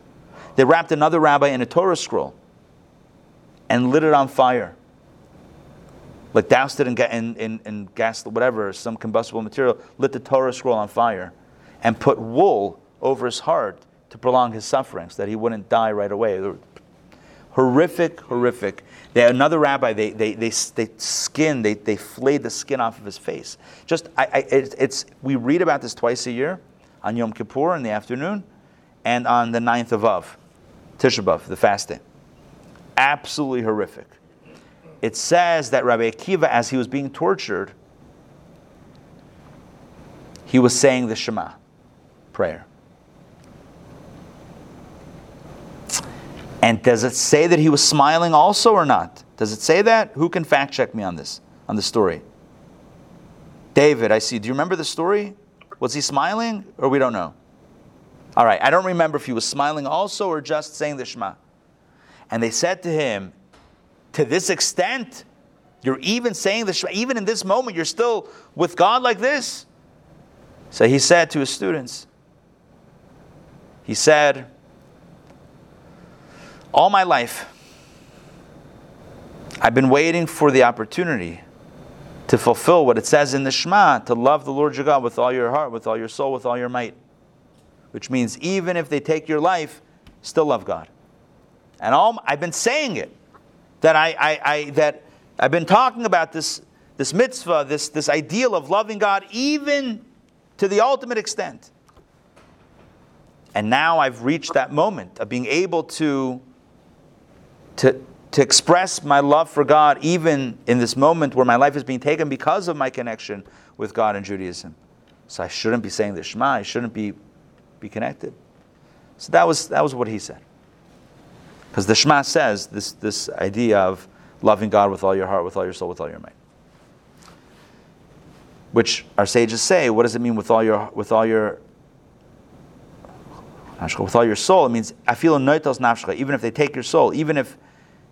They wrapped another rabbi in a Torah scroll and lit it on fire. Like doused it in, in, in, in gas, whatever, some combustible material, lit the Torah scroll on fire, and put wool over his heart to prolong his sufferings, that he wouldn't die right away. Horrific, horrific. They, another rabbi, they, they, they, they skin, they, they flayed the skin off of his face. Just, I, I, it, it's, we read about this twice a year on Yom Kippur in the afternoon and on the 9th of Av, Tisha B'Av, the fasting. Absolutely horrific. It says that Rabbi Akiva, as he was being tortured, he was saying the Shema prayer. And does it say that he was smiling also or not? Does it say that? Who can fact check me on this, on the story? David, I see. Do you remember the story? Was he smiling or we don't know? All right, I don't remember if he was smiling also or just saying the Shema. And they said to him, To this extent, you're even saying the Shema, even in this moment, you're still with God like this? So he said to his students, He said, all my life, I've been waiting for the opportunity to fulfill what it says in the Shema to love the Lord your God with all your heart, with all your soul, with all your might. Which means even if they take your life, still love God. And all, I've been saying it that I, I, I that I've been talking about this, this mitzvah, this, this ideal of loving God, even to the ultimate extent. And now I've reached that moment of being able to to, to express my love for God even in this moment where my life is being taken because of my connection with God and Judaism. So I shouldn't be saying the Shema, I shouldn't be, be connected. So that was, that was what he said. Because the Shema says this, this idea of loving God with all your heart, with all your soul, with all your might. Which our sages say, what does it mean with all your with all your with all your soul? It means I feel noitos nafshcha. Even if they take your soul, even if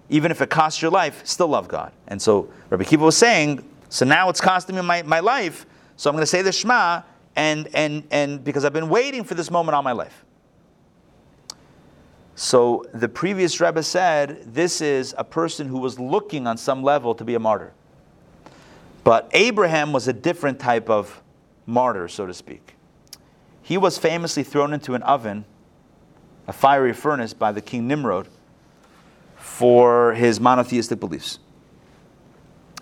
even if it costs your life, still love God. And so Rabbi Akiva was saying, so now it's costing me my, my life, so I'm going to say the Shema, and, and, and because I've been waiting for this moment all my life. So the previous Rebbe said, this is a person who was looking on some level to be a martyr. But Abraham was a different type of martyr, so to speak. He was famously thrown into an oven, a fiery furnace, by the king Nimrod for his monotheistic beliefs.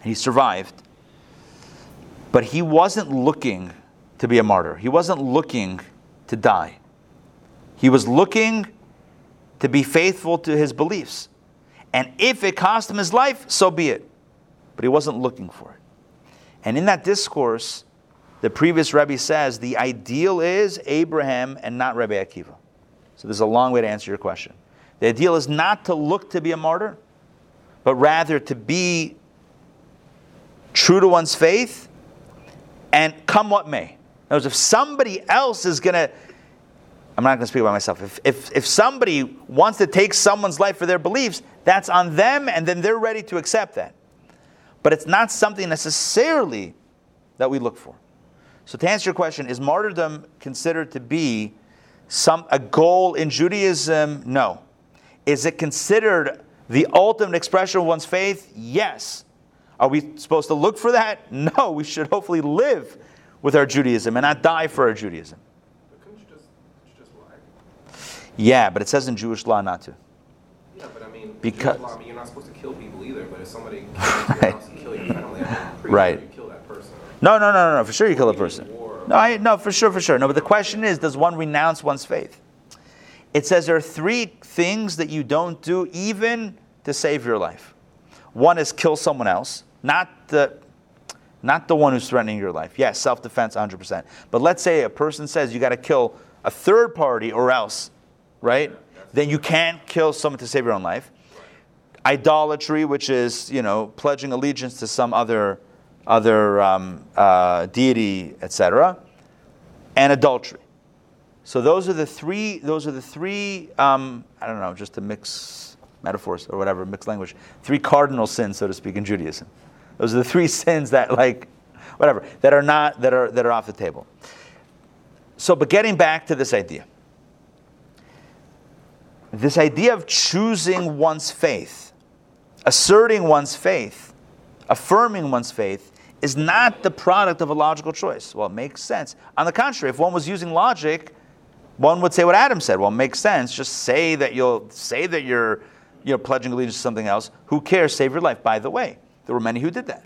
He survived, but he wasn't looking to be a martyr. He wasn't looking to die. He was looking to be faithful to his beliefs. And if it cost him his life, so be it. But he wasn't looking for it. And in that discourse, the previous Rebbe says the ideal is Abraham and not Rebbe Akiva. So there's a long way to answer your question. The ideal is not to look to be a martyr, but rather to be true to one's faith and come what may. In words, if somebody else is going to, I'm not going to speak about myself. If, if, if somebody wants to take someone's life for their beliefs, that's on them, and then they're ready to accept that. but it's not something necessarily that we look for. So to answer your question, is martyrdom considered to be some a goal in Judaism? No. Is it considered the ultimate expression of one's faith? Yes. Are we supposed to look for that? No. We should hopefully live with our Judaism and not die for our Judaism. But you just, you just? Yeah, but it says in Jewish law not to. Yeah, but I mean, Because- law, I mean, you're not supposed to kill people either. But if somebody comes into your house and kill your family, I mean, Right. sure you kill that person. No, no, no, no, no. For sure, you kill a person. No, I, no, for sure, for sure. No, but the question is, does one renounce one's faith? It says there are three things that you don't do, even to save your life. One is kill someone else, not the, not the one who's threatening your life. Yes, self-defense, 100%. But let's say a person says you got to kill a third party or else, right? Then you can't kill someone to save your own life idolatry, which is you know pledging allegiance to some other other um, uh, deity, etc., and adultery. So those are the three. Those are the three. Um, I don't know, just to mix metaphors or whatever, mixed language. Three cardinal sins, so to speak, in Judaism. Those are the three sins that, like, whatever, that are not that are that are off the table. So, but getting back to this idea this idea of choosing one's faith, asserting one's faith, affirming one's faith, is not the product of a logical choice. Well, it makes sense. On the contrary, if one was using logic, one would say what Adam said. Well, it makes sense. Just say that you'll say that you're, you know, pledging allegiance to something else. Who cares? Save your life. By the way, there were many who did that,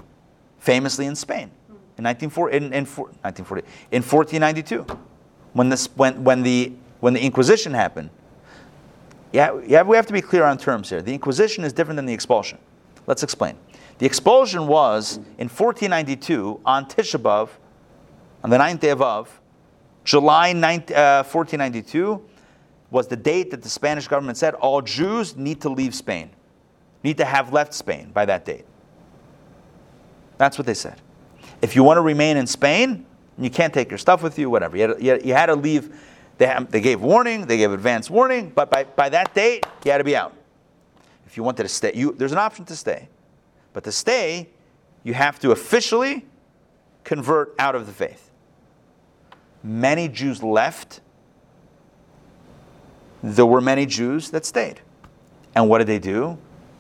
famously in Spain, in 1940, in, in, four- 1940, in 1492, when this when when the when the Inquisition happened. Yeah, yeah, we have to be clear on terms here. The Inquisition is different than the expulsion. Let's explain. The expulsion was in 1492 on Tisha B'Av, on the ninth day of Av, July 9, uh, 1492 was the date that the Spanish government said all Jews need to leave Spain, need to have left Spain by that date. That's what they said. If you want to remain in Spain, you can't take your stuff with you, whatever. You had to, you had- to leave. They, they gave warning, they gave advance warning, but by, by that date, you had to be out. If you wanted to stay, you, there's an option to stay. But to stay, you have to officially convert out of the faith. Many Jews left. There were many Jews that stayed. And what did they do?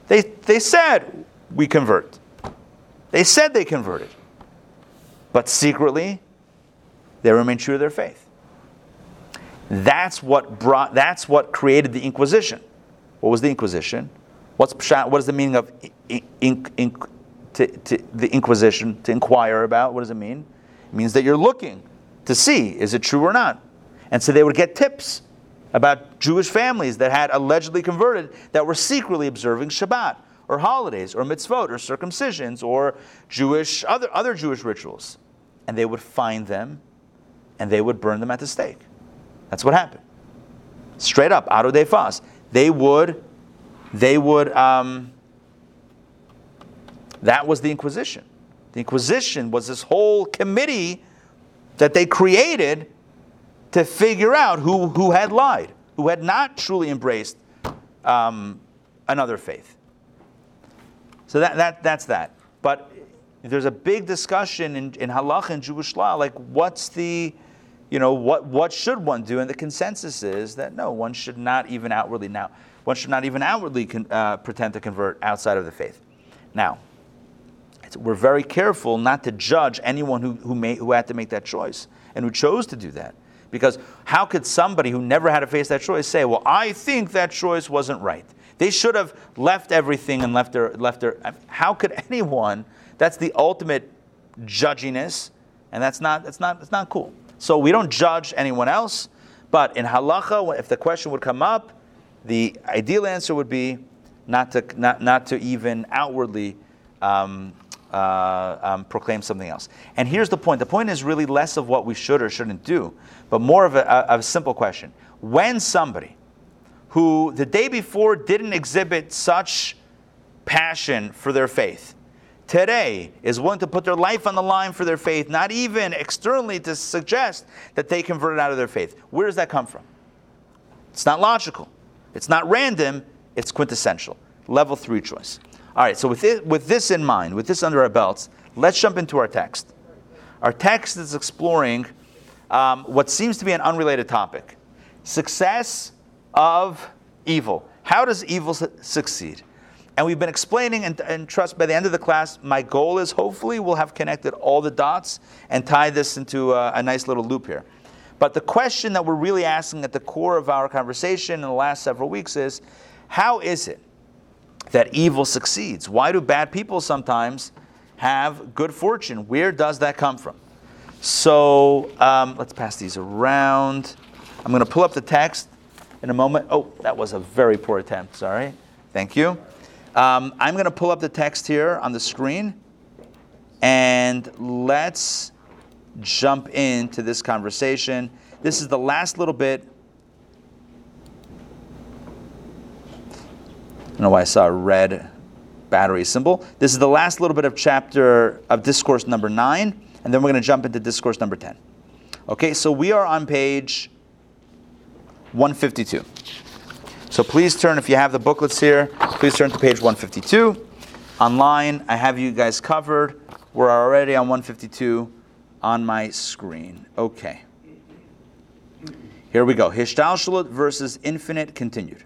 They, they said, We convert. They said they converted. But secretly, they remained true to their faith. That's what brought that's what created the Inquisition. What was the Inquisition? What's what is the meaning of in, in, to, to the Inquisition? To inquire about? What does it mean? It means that you're looking to see is it true or not. And so they would get tips about Jewish families that had allegedly converted that were secretly observing Shabbat or holidays or mitzvot or circumcisions or Jewish other other Jewish rituals, and they would find them, and they would burn them at the stake. That's what happened. Straight up, auto-da-fés. They would, they would. Um, that was the Inquisition. The Inquisition was this whole committee that they created to figure out who, who had lied, who had not truly embraced um, another faith. So that, that, that's that. But there's a big discussion in, in halakha and Jewish law, like what's the, you know, what, what should one do? And the consensus is that no, one should not even outwardly now, one should not even outwardly con, uh, pretend to convert outside of the faith. Now, we're very careful not to judge anyone who, who, may, who had to make that choice and who chose to do that. Because how could somebody who never had to face that choice say, well, I think that choice wasn't right? They should have left everything and left their, left their. How could anyone? That's the ultimate judginess, and that's not, that's not, that's not cool. So we don't judge anyone else, but in halacha, if the question would come up, the ideal answer would be not to, not, not to even outwardly um, uh, um, proclaim something else. And here's the point the point is really less of what we should or shouldn't do, but more of a, of a simple question. When somebody who the day before didn't exhibit such passion for their faith, today is willing to put their life on the line for their faith, not even externally to suggest that they converted out of their faith. Where does that come from? It's not logical. It's not random. It's quintessential. Level three choice. All right, so with this, with this in mind, with this under our belts, let's jump into our text. Our text is exploring um, what seems to be an unrelated topic success of evil. How does evil su- succeed? And we've been explaining, and, and trust by the end of the class, my goal is hopefully we'll have connected all the dots and tie this into a, a nice little loop here. But the question that we're really asking at the core of our conversation in the last several weeks is how is it that evil succeeds? Why do bad people sometimes have good fortune? Where does that come from? So um, let's pass these around. I'm going to pull up the text in a moment. Oh, that was a very poor attempt. Sorry. Thank you. Um, I'm going to pull up the text here on the screen and let's jump into this conversation. This is the last little bit. Don't know why I saw a red battery symbol. This is the last little bit of chapter of discourse number nine, and then we're going to jump into discourse number 10. Okay, so we are on page 152. So please turn, if you have the booklets here, please turn to page 152. Online, I have you guys covered. We're already on 152 on my screen. Okay. Here we go. Hishtalshalut versus infinite continued.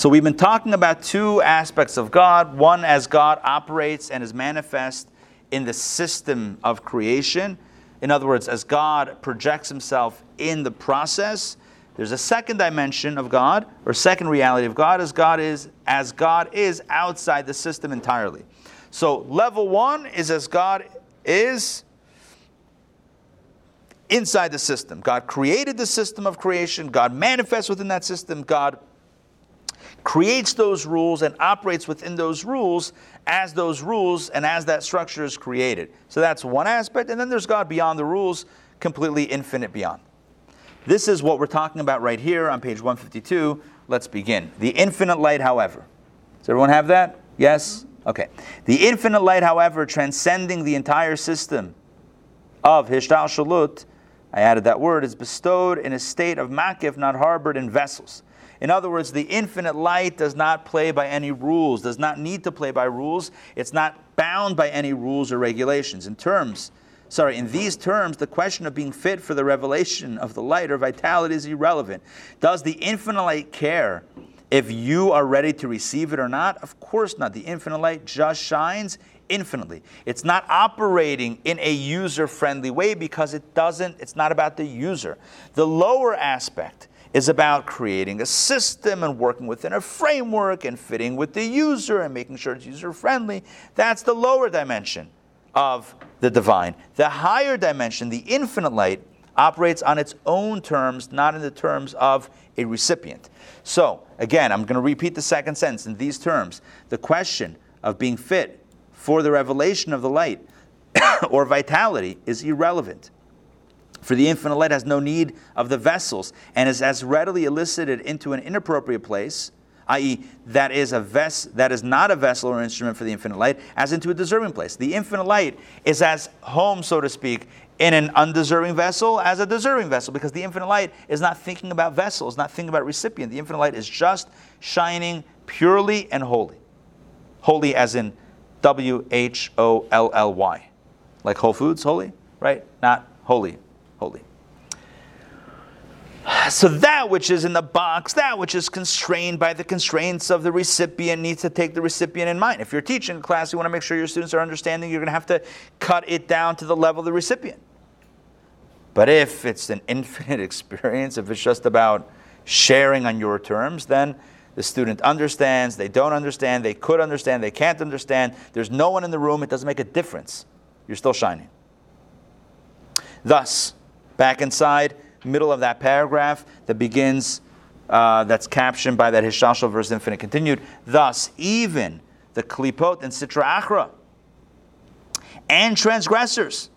So we've been talking about two aspects of God. One, as God operates and is manifest in the system of creation. In other words, as God projects himself in the process. There's a second dimension of God, or second reality of God, as God is as God is outside the system entirely. So level one is as God is inside the system. God created the system of creation. God manifests within that system. God creates those rules and operates within those rules as those rules and as that structure is created. So that's one aspect. And then there's God beyond the rules, completely infinite beyond. This is what we're talking about right here on page 152. Let's begin. The infinite light, however. Does everyone have that? Yes? Okay. The infinite light, however, transcending the entire system of Hishtalshalut, I added that word, is bestowed in a state of makif, not harbored in vessels. In other words, the infinite light does not play by any rules, does not need to play by rules. It's not bound by any rules or regulations. In terms, sorry, in these terms, the question of being fit for the revelation of the light or vitality is irrelevant. Does the infinite light care if you are ready to receive it or not? Of course not. The infinite light just shines infinitely. It's not operating in a user friendly way because it doesn't, it's not about the user. The lower aspect is about creating a system and working within a framework and fitting with the user and making sure it's user friendly. That's the lower dimension of the divine. The higher dimension, the infinite light, operates on its own terms, not in the terms of a recipient. So, again, I'm going to repeat the second sentence in these terms. The question of being fit for the revelation of the light or vitality is irrelevant. For the infinite light has no need of the vessels and is as readily elicited into an inappropriate place, i.e., that is a ves- that is not a vessel or instrument for the infinite light, as into a deserving place. The infinite light is as home, so to speak, in an undeserving vessel as a deserving vessel, because the infinite light is not thinking about vessels, not thinking about recipient. The infinite light is just shining purely and wholly. Holy as in W H O L L Y. Like Whole Foods, holy, right? Not holy, holy. So that which is in the box, that which is constrained by the constraints of the recipient needs to take the recipient in mind. If you're teaching class, you want to make sure your students are understanding, you're going to have to cut it down to the level of the recipient. But if it's an infinite experience, if it's just about sharing on your terms, then the student understands, they don't understand, they could understand, they can't understand. There's no one in the room, it doesn't make a difference. You're still shining. Thus, back inside, middle of that paragraph that begins, uh, that's captioned by that Hishashal verse infinite continued. Thus, even the Klipot and Sitra Achra and transgressors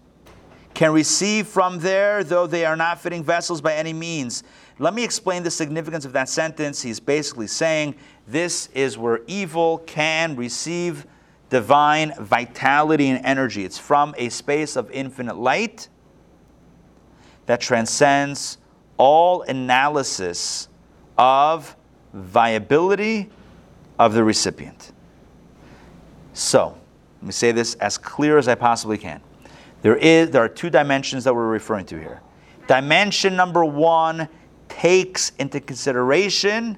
can receive from there, though they are not fitting vessels by any means. Let me explain the significance of that sentence. He's basically saying this is where evil can receive divine vitality and energy. It's from a space of infinite light that transcends all analysis of viability of the recipient. So, let me say this as clear as I possibly can. There is there are two dimensions that we're referring to here. Dimension number 1 takes into consideration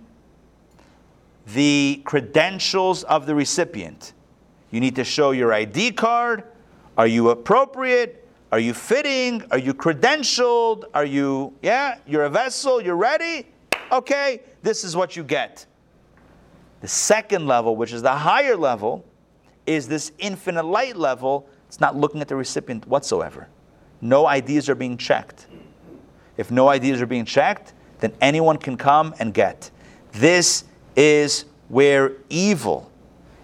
the credentials of the recipient. You need to show your ID card. Are you appropriate? Are you fitting? Are you credentialed? Are you, yeah, you're a vessel, you're ready? Okay, this is what you get. The second level, which is the higher level, is this infinite light level. It's not looking at the recipient whatsoever. No ideas are being checked. If no ideas are being checked, then anyone can come and get. This is where evil,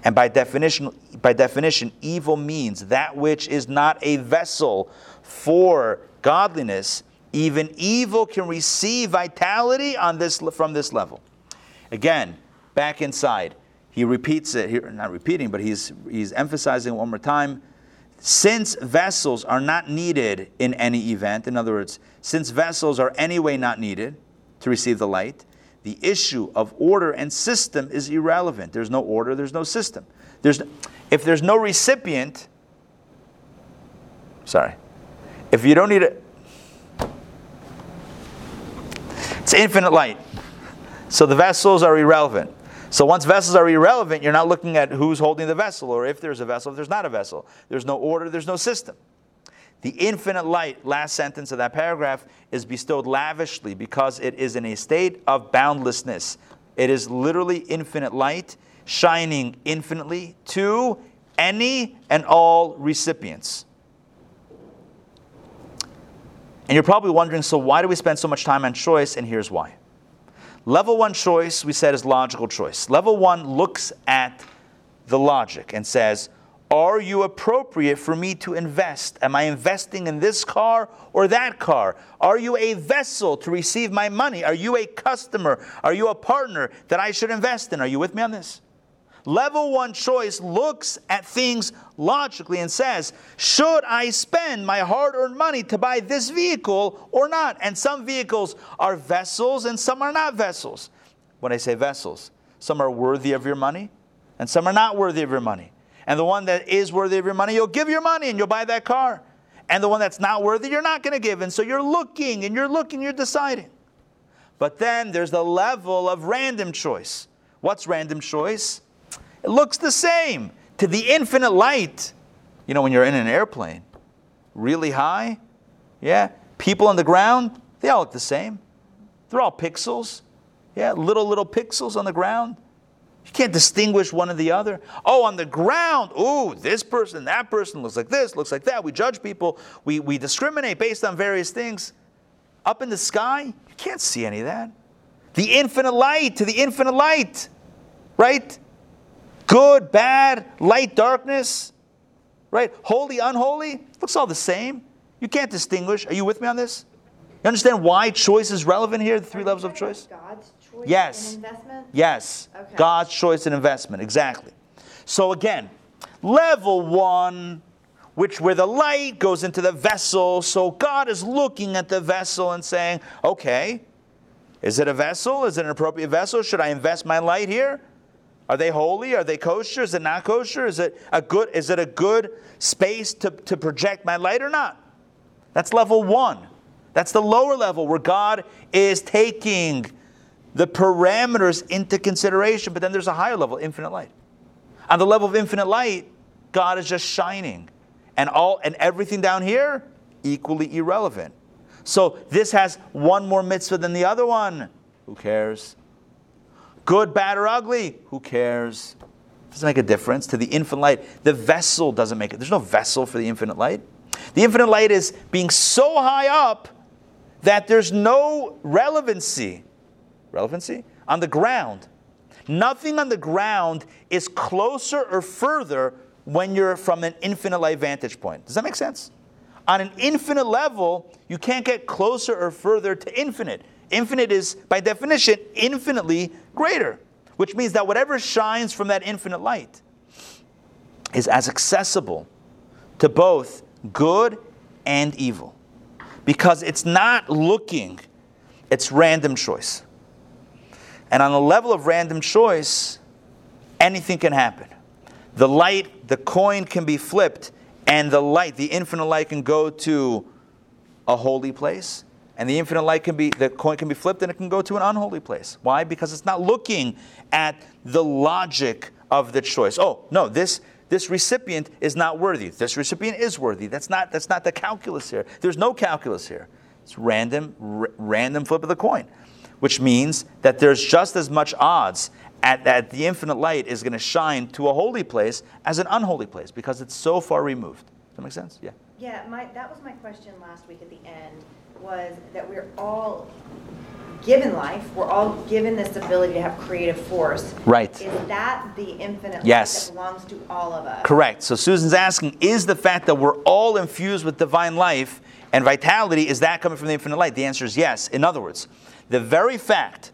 and by definition, by definition, evil means that which is not a vessel for godliness. Even evil can receive vitality on this from this level. Again, back inside, he repeats it here, not repeating, but he's he's emphasizing one more time. Since vessels are not needed in any event, in other words, since vessels are anyway not needed to receive the light, the issue of order and system is irrelevant. There's no order, there's no system. There's, if there's no recipient, sorry, if you don't need it, it's infinite light. So the vessels are irrelevant. So once vessels are irrelevant, you're not looking at who's holding the vessel or if there's a vessel, if there's not a vessel. There's no order, there's no system. The infinite light, last sentence of that paragraph, is bestowed lavishly because it is in a state of boundlessness. It is literally infinite light shining infinitely to any and all recipients. And you're probably wondering so, why do we spend so much time on choice? And here's why. Level one choice, we said, is logical choice. Level one looks at the logic and says, are you appropriate for me to invest? Am I investing in this car or that car? Are you a vessel to receive my money? Are you a customer? Are you a partner that I should invest in? Are you with me on this? Level one choice looks at things logically and says, should I spend my hard earned money to buy this vehicle or not? And some vehicles are vessels and some are not vessels. When I say vessels, some are worthy of your money and some are not worthy of your money. And the one that is worthy of your money, you'll give your money and you'll buy that car. And the one that's not worthy, you're not going to give. And so you're looking and you're looking, you're deciding. But then there's the level of random choice. What's random choice? It looks the same to the infinite light. You know, when you're in an airplane, really high, yeah, people on the ground, they all look the same. They're all pixels. Yeah, little, little pixels on the ground. You can't distinguish one or the other. Oh, on the ground, ooh, this person, that person looks like this, looks like that. We judge people, we, we discriminate based on various things. Up in the sky, you can't see any of that. The infinite light to the infinite light, right? Good, bad, light, darkness, right? Holy, unholy, looks all the same. You can't distinguish. Are you with me on this? You understand why choice is relevant here, the three levels of choice? God's choice Yes. and investment? Yes. Okay. God's choice and investment. Exactly. So again, level one, which where the light goes into the vessel. So God is looking at the vessel and saying, okay, is it a vessel? Is it an appropriate vessel? Should I invest my light here? Are they holy? Are they kosher? Is it not kosher? Is it a good, is it a good space to, to project my light or not? That's level one. That's the lower level where God is taking the parameters into consideration, but then there's a higher level, infinite light. On the level of infinite light, God is just shining. And all and everything down here, equally irrelevant. So this has one more mitzvah than the other one. Who cares? Good, bad, or ugly? Who cares? Doesn't make a difference to the infinite light. The vessel doesn't make it. There's no vessel for the infinite light. The infinite light is being so high up that there's no relevancy relevancy on the ground. Nothing on the ground is closer or further when you're from an infinite light vantage point. Does that make sense? On an infinite level, you can't get closer or further to infinite. Infinite is, by definition, infinitely greater, which means that whatever shines from that infinite light is as accessible to both good and evil because it's not looking, it's random choice. And on the level of random choice, anything can happen. the light, the coin can be flipped, and the light, the infinite light, can go to a holy place, and the infinite light can be, the coin can be flipped, and it can go to an unholy place. Why? Because it's not looking at the logic of the choice. Oh no, this this recipient is not worthy. This recipient is worthy. That's not that's not the calculus here. There's no calculus here. It's random r- random flip of the coin, which means that there's just as much odds at, that the infinite light is going to shine to a holy place as an unholy place because it's so far removed. Does that make sense? Yeah. Yeah, my, that was my question last week at the end, was that we're all given life, we're all given this ability to have creative force. Right. Is that the infinite Yes. that belongs to all of us? Correct. So Susan's asking, is the fact that we're all infused with divine life and vitality, is that coming from the infinite light? The answer is yes. In other words, the very fact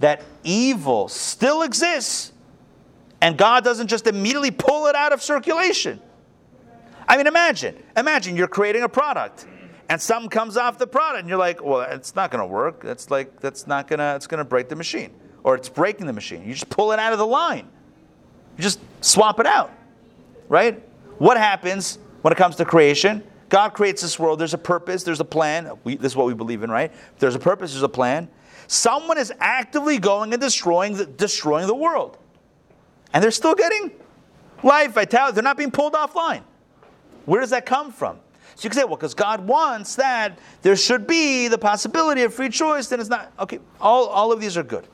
that evil still exists and God doesn't just immediately pull it out of circulation. I mean, imagine, imagine you're creating a product and something comes off the product and you're like, well, it's not going to work. That's like, that's not going to, it's going to break the machine or it's breaking the machine. You just pull it out of the line. You just swap it out, right? What happens when it comes to creation? God creates this world. There's a purpose. There's a plan. We, this is what we believe in, right? There's a purpose. There's a plan. Someone is actively going and destroying the, destroying the world, and they're still getting life, vitality. They're not being pulled offline. Where does that come from? So you can say, well, because God wants that, there should be the possibility of free choice. Then it's not okay. All all of these are good,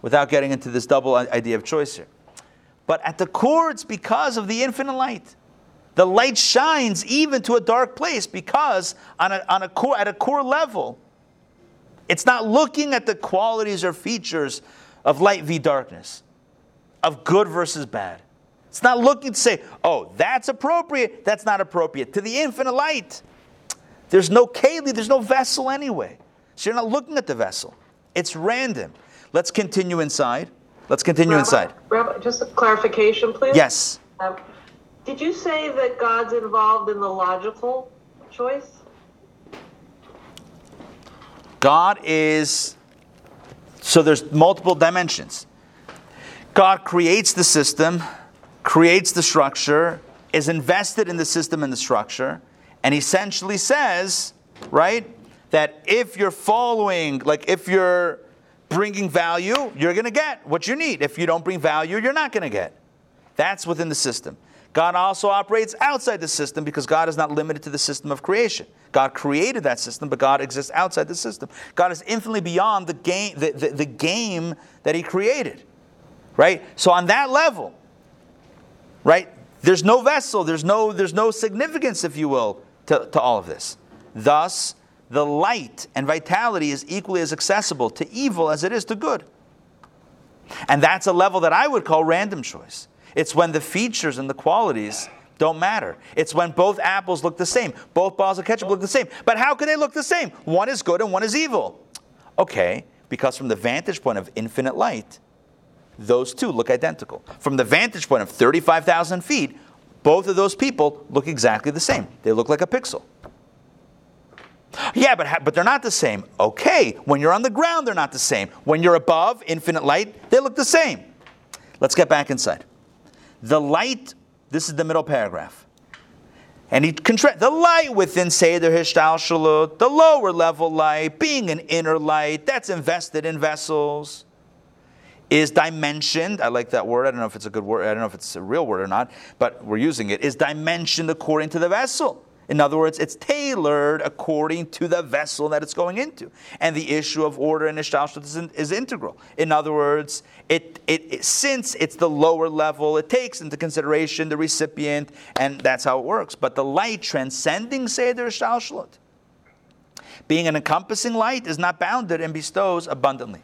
without getting into this double idea of choice here. But at the core, it's because of the infinite light. The light shines even to a dark place because on a, on a core, at a core level, it's not looking at the qualities or features of light v darkness, of good versus bad. It's not looking to say, oh, that's appropriate, that's not appropriate. To the infinite light, there's no keli, there's no vessel anyway. So you're not looking at the vessel. It's random. Let's continue inside. Let's continue Rabbi- inside. Rabbi, just a clarification, please. Yes. Um, Did you say that God's involved in the logical choice? God is, so there's multiple dimensions. God creates the system, creates the structure, is invested in the system and the structure, and essentially says, right, that if you're following, like if you're bringing value, you're going to get what you need. If you don't bring value, you're not going to get. That's within the system. God also operates outside the system because God is not limited to the system of creation. God created that system, but God exists outside the system. God is infinitely beyond the game, the, the, the game that He created. Right? So on that level, right, there's no vessel, there's no, there's no significance, if you will, to, to all of this. Thus, the light and vitality is equally as accessible to evil as it is to good. And that's a level that I would call random choice. It's when the features and the qualities don't matter. It's when both apples look the same, both balls of ketchup look the same. But how can they look the same? One is good and one is evil. Okay, because from the vantage point of infinite light, those two look identical. From the vantage point of 35,000 feet, both of those people look exactly the same. They look like a pixel. Yeah, but, ha- but they're not the same. Okay, when you're on the ground, they're not the same. When you're above infinite light, they look the same. Let's get back inside. The light, this is the middle paragraph. And he contra- the light within Seder Hishtalshalut, the lower level light, being an inner light that's invested in vessels, is dimensioned. I like that word. I don't know if it's a good word. I don't know if it's a real word or not, but we're using it. Is dimensioned according to the vessel. In other words, it's tailored according to the vessel that it's going into. And the issue of order and ishtalshut is, in- is integral. In other words, it, it, it- since it's the lower level, it takes into consideration the recipient, and that's how it works. But the light transcending Seder ishtalshut, being an encompassing light, is not bounded and bestows abundantly.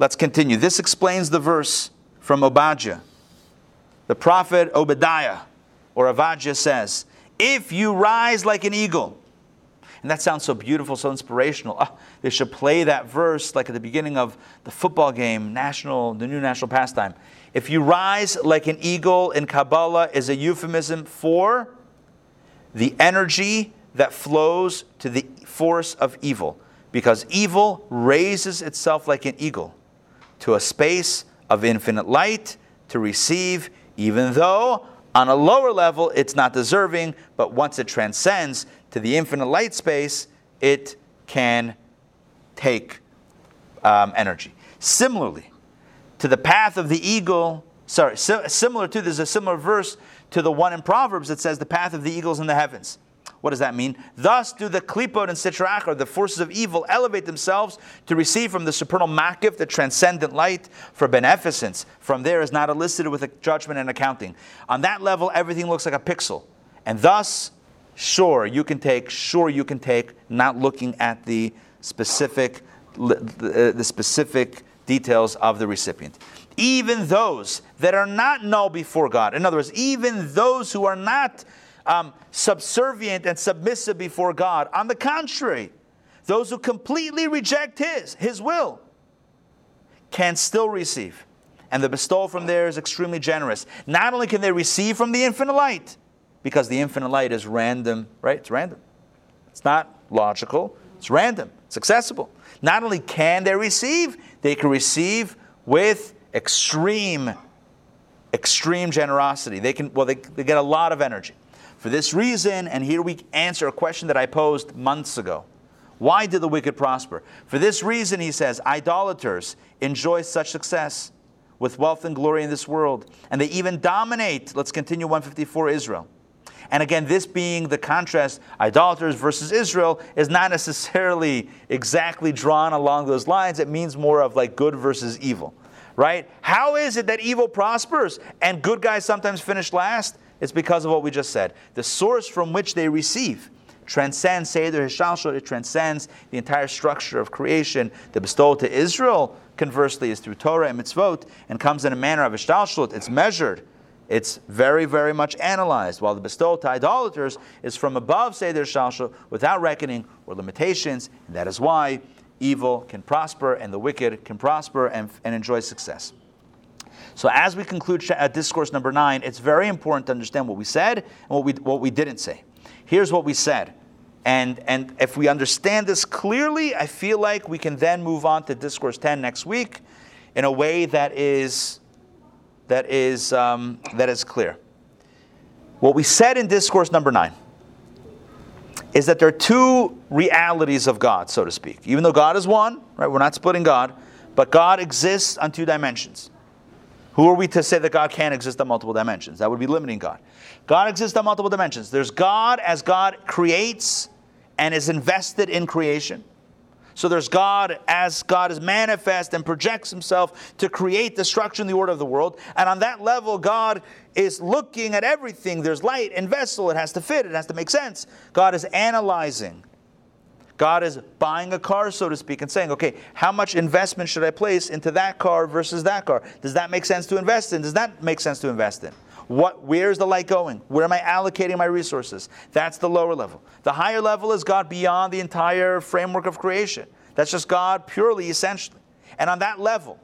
Let's continue. This explains the verse from Obadiah. The prophet Obadiah or Avadja says, If you rise like an eagle, and that sounds so beautiful, so inspirational. Ah, they should play that verse like at the beginning of the football game, national, the new national pastime. If you rise like an eagle in Kabbalah is a euphemism for the energy that flows to the force of evil, because evil raises itself like an eagle to a space of infinite light to receive even though on a lower level it's not deserving, but once it transcends to the infinite light space, it can take um, energy. Similarly, to the path of the eagle, sorry, si- similar to, there's a similar verse to the one in Proverbs that says, the path of the eagles in the heavens. What does that mean? Thus do the klipot and sitrach, or the forces of evil, elevate themselves to receive from the supernal makif, the transcendent light, for beneficence. From there is not elicited with a judgment and accounting. On that level, everything looks like a pixel. And thus, sure, you can take, sure, you can take, not looking at the specific, the, the specific details of the recipient. Even those that are not null before God, in other words, even those who are not um, subservient and submissive before God, on the contrary, those who completely reject His, His will, can still receive. And the bestowal from there is extremely generous. Not only can they receive from the infinite light, because the infinite light is random, right? It's random. It's not logical, it's random, it's accessible. Not only can they receive, they can receive with extreme, extreme generosity. They can, well, they, they get a lot of energy. For this reason, and here we answer a question that I posed months ago. Why did the wicked prosper? For this reason, he says, idolaters enjoy such success with wealth and glory in this world, and they even dominate. Let's continue 154 Israel. And again, this being the contrast, idolaters versus Israel, is not necessarily exactly drawn along those lines. It means more of like good versus evil, right? How is it that evil prospers and good guys sometimes finish last? It's because of what we just said. The source from which they receive transcends Seder Hishalshot, it transcends the entire structure of creation. The bestowal to Israel, conversely, is through Torah and mitzvot and comes in a manner of Hishalshot. It's measured it's very, very much analyzed, while the bestowal to idolaters is from above Seder Shalshal without reckoning or limitations, and that is why evil can prosper and the wicked can prosper and, and enjoy success. So, as we conclude uh, discourse number nine, it's very important to understand what we said and what we, what we didn't say. Here's what we said. And, and if we understand this clearly, I feel like we can then move on to discourse 10 next week in a way that is that is, um, that is clear. What we said in discourse number nine is that there are two realities of God, so to speak. Even though God is one, right? We're not splitting God, but God exists on two dimensions. Who are we to say that God can't exist on multiple dimensions? That would be limiting God. God exists on multiple dimensions. There's God as God creates and is invested in creation. So there's God as God is manifest and projects himself to create the structure and the order of the world. And on that level, God is looking at everything. There's light and vessel. It has to fit, it has to make sense. God is analyzing. God is buying a car, so to speak, and saying, okay, how much investment should I place into that car versus that car? Does that make sense to invest in? Does that make sense to invest in? What, where's the light going? Where am I allocating my resources? That's the lower level. The higher level is God beyond the entire framework of creation. That's just God purely, essentially. And on that level,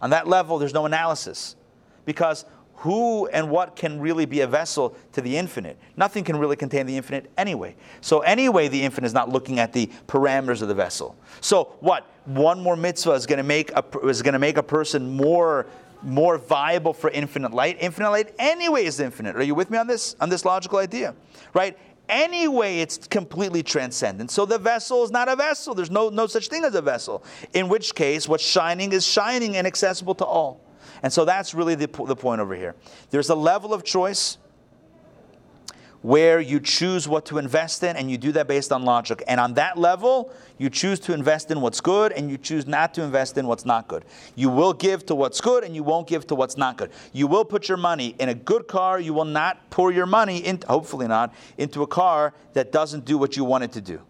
on that level, there's no analysis. Because who and what can really be a vessel to the infinite? Nothing can really contain the infinite anyway. So, anyway, the infinite is not looking at the parameters of the vessel. So, what? One more mitzvah is going to make a, is going to make a person more more viable for infinite light. Infinite light anyway is infinite. Are you with me on this on this logical idea? Right? Anyway, it's completely transcendent. So the vessel is not a vessel. There's no, no such thing as a vessel. In which case, what's shining is shining and accessible to all. And so that's really the, the point over here. There's a level of choice where you choose what to invest in, and you do that based on logic. And on that level, you choose to invest in what's good, and you choose not to invest in what's not good. You will give to what's good, and you won't give to what's not good. You will put your money in a good car. You will not pour your money, in, hopefully not, into a car that doesn't do what you want it to do.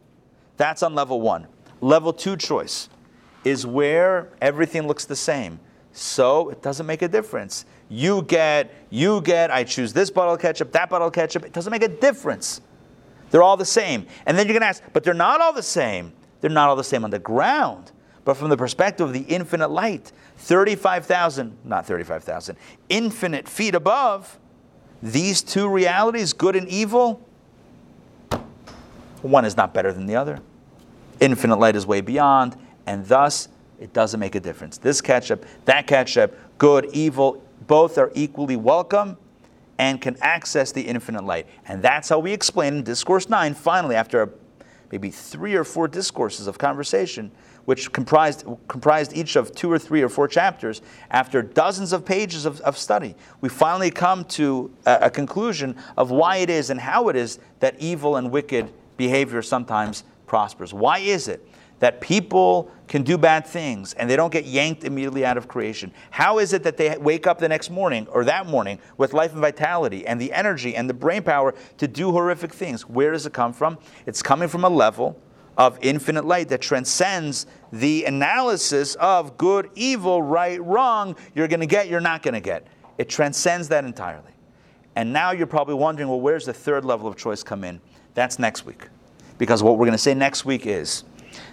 That's on level one. Level two choice is where everything looks the same. So it doesn't make a difference you get, you get, I choose this bottle of ketchup, that bottle of ketchup. It doesn't make a difference. They're all the same. And then you're going to ask, but they're not all the same. They're not all the same on the ground. But from the perspective of the infinite light, 35,000, not 35,000, infinite feet above, these two realities, good and evil, one is not better than the other. Infinite light is way beyond, and thus it doesn't make a difference. This ketchup, that ketchup, good, evil, both are equally welcome and can access the infinite light. And that's how we explain in Discourse 9, finally, after maybe three or four discourses of conversation, which comprised, comprised each of two or three or four chapters, after dozens of pages of, of study, we finally come to a, a conclusion of why it is and how it is that evil and wicked behavior sometimes prospers. Why is it that people can do bad things and they don't get yanked immediately out of creation? How is it that they wake up the next morning or that morning with life and vitality and the energy and the brain power to do horrific things? Where does it come from? It's coming from a level of infinite light that transcends the analysis of good, evil, right, wrong, you're going to get, you're not going to get. It transcends that entirely. And now you're probably wondering, well, where's the third level of choice come in? That's next week. Because what we're going to say next week is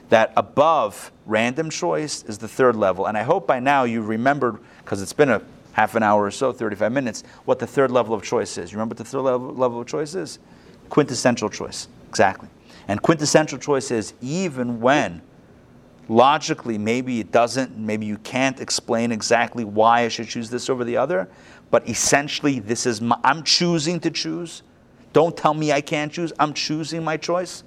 that above random choice is the third level. And I hope by now you remembered, because it's been a half an hour or so, 35 minutes, what the third level of choice is. You remember what the third level, level of choice is? Quintessential choice. Exactly. And quintessential choice is even when logically maybe it doesn't, maybe you can't explain exactly why I should choose this over the other, but essentially this is my, I'm choosing to choose. Don't tell me I can't choose. I'm choosing my choice.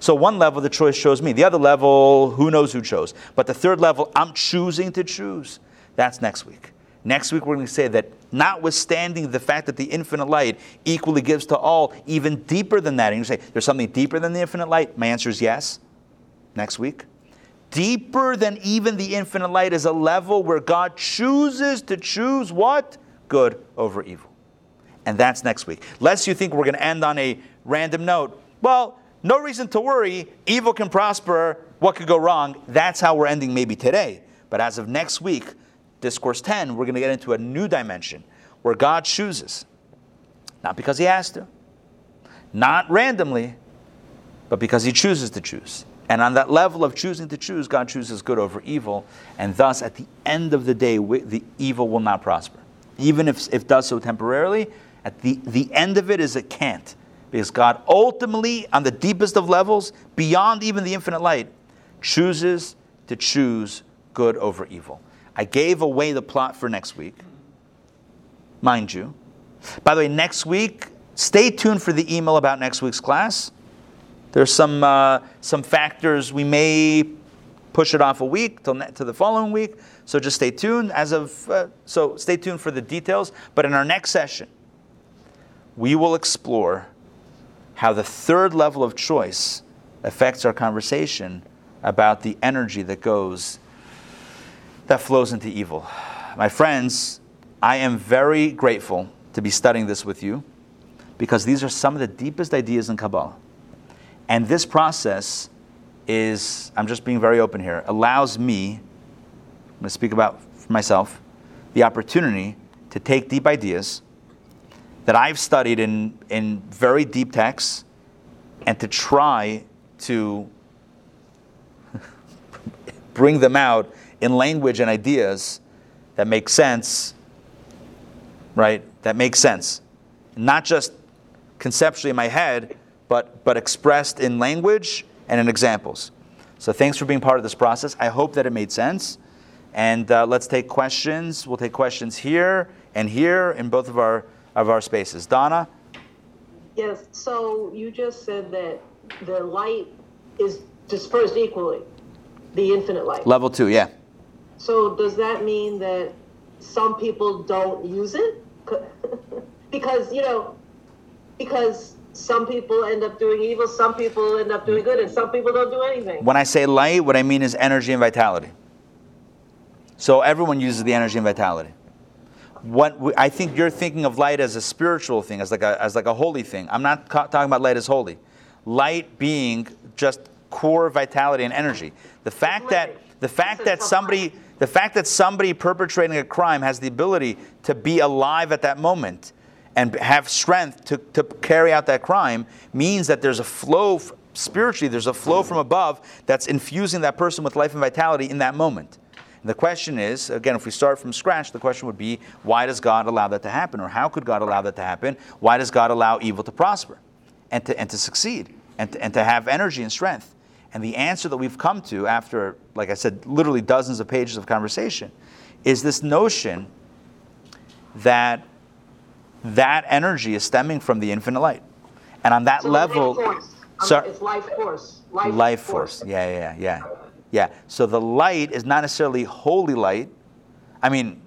So one level, the choice chose me. The other level, who knows who chose. But the third level, I'm choosing to choose. That's next week. Next week, we're going to say that notwithstanding the fact that the infinite light equally gives to all, even deeper than that, and you say, there's something deeper than the infinite light? My answer is yes. Next week. Deeper than even the infinite light is a level where God chooses to choose what? Good over evil. And that's next week. Lest you think we're going to end on a random note. Well, no reason to worry. Evil can prosper. What could go wrong? That's how we're ending maybe today. But as of next week, Discourse 10, we're going to get into a new dimension where God chooses. Not because He has to, not randomly, but because He chooses to choose. And on that level of choosing to choose, God chooses good over evil. And thus, at the end of the day, the evil will not prosper. Even if it does so temporarily, at the, the end of it is it can't. Because God ultimately, on the deepest of levels, beyond even the infinite light, chooses to choose good over evil. I gave away the plot for next week, mind you. By the way, next week, stay tuned for the email about next week's class. There's some, uh, some factors we may push it off a week till ne- to the following week. So just stay tuned. As of uh, so, stay tuned for the details. But in our next session, we will explore how the third level of choice affects our conversation about the energy that goes that flows into evil. My friends, I am very grateful to be studying this with you because these are some of the deepest ideas in Kabbalah. And this process is, I'm just being very open here, allows me, I'm going to speak about for myself, the opportunity to take deep ideas that I've studied in, in very deep texts and to try to bring them out in language and ideas that make sense, right? That make sense. Not just conceptually in my head, but, but expressed in language and in examples. So thanks for being part of this process. I hope that it made sense. And uh, let's take questions. We'll take questions here and here in both of our, of our spaces. Donna? Yes, so you just said that the light is dispersed equally, the infinite light. Level two, yeah. So does that mean that some people don't use it? because, you know, because some people end up doing evil, some people end up doing good, and some people don't do anything. When I say light, what I mean is energy and vitality. So everyone uses the energy and vitality. What we, I think you're thinking of light as a spiritual thing, as like a, as like a holy thing. I'm not ca- talking about light as holy. Light being just core vitality and energy. The fact that the fact that somebody the fact that somebody perpetrating a crime has the ability to be alive at that moment and have strength to, to carry out that crime means that there's a flow spiritually there's a flow from above that's infusing that person with life and vitality in that moment the question is again if we start from scratch the question would be why does god allow that to happen or how could god allow that to happen why does god allow evil to prosper and to, and to succeed and to, and to have energy and strength and the answer that we've come to after, like I said, literally dozens of pages of conversation, is this notion that that energy is stemming from the infinite light. And on that So level, life force. It's life force. Life, life force. Yeah, yeah, yeah, yeah. So the light is not necessarily holy light. I mean,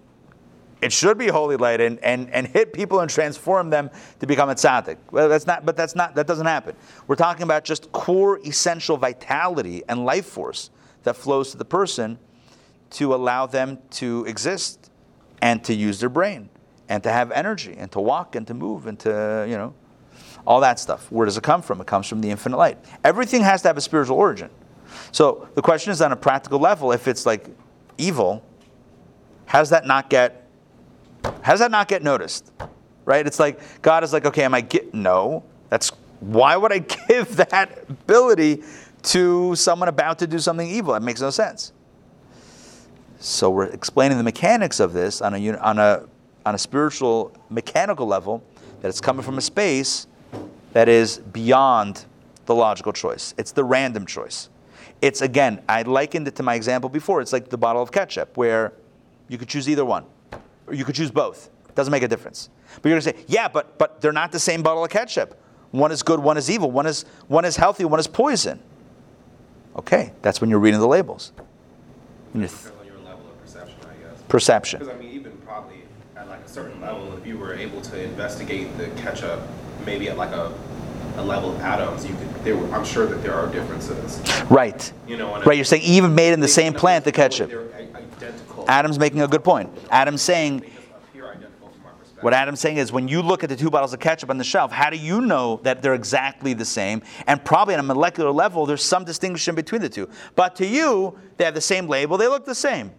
it should be holy light and, and, and hit people and transform them to become a tzaddik. Well, that's not, but that's not, that doesn't happen. We're talking about just core essential vitality and life force that flows to the person to allow them to exist and to use their brain and to have energy and to walk and to move and to, you know, all that stuff. Where does it come from? It comes from the infinite light. Everything has to have a spiritual origin. So the question is on a practical level, if it's like evil, how does that not get how does that not get noticed? Right? It's like God is like, okay, am I get no? That's why would I give that ability to someone about to do something evil? It makes no sense. So we're explaining the mechanics of this on a on a on a spiritual mechanical level that it's coming from a space that is beyond the logical choice. It's the random choice. It's again, I likened it to my example before. It's like the bottle of ketchup where you could choose either one. Or you could choose both. Doesn't make a difference. But you're gonna say, yeah, but but they're not the same bottle of ketchup. One is good, one is evil, one is one is healthy, one is poison. Okay, that's when you're reading the labels. You're th- your level of perception, I guess. perception. Because I mean, even probably at like a certain level, if you were able to investigate the ketchup, maybe at like a, a level of atoms, you could. There, were, I'm sure that there are differences. Right. You know, Right, you're saying even made in the same plant, the ketchup. Identical. Adam's making a good point. Adam's saying They just appear identical from our perspective. What Adam's saying is when you look at the two bottles of ketchup on the shelf, how do you know that they're exactly the same? And probably on a molecular level, there's some distinction between the two. But to you, they have the same label, they look the same.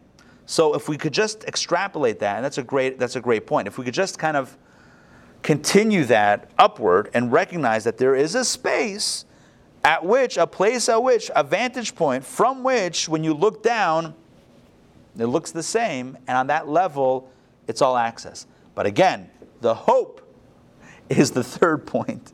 So if we could just extrapolate that, and that's a great that's a great point. If we could just kind of continue that upward and recognize that there is a space at which, a place at which, a vantage point from which, when you look down, it looks the same, and on that level, it's all access. But again, the hope is the third point,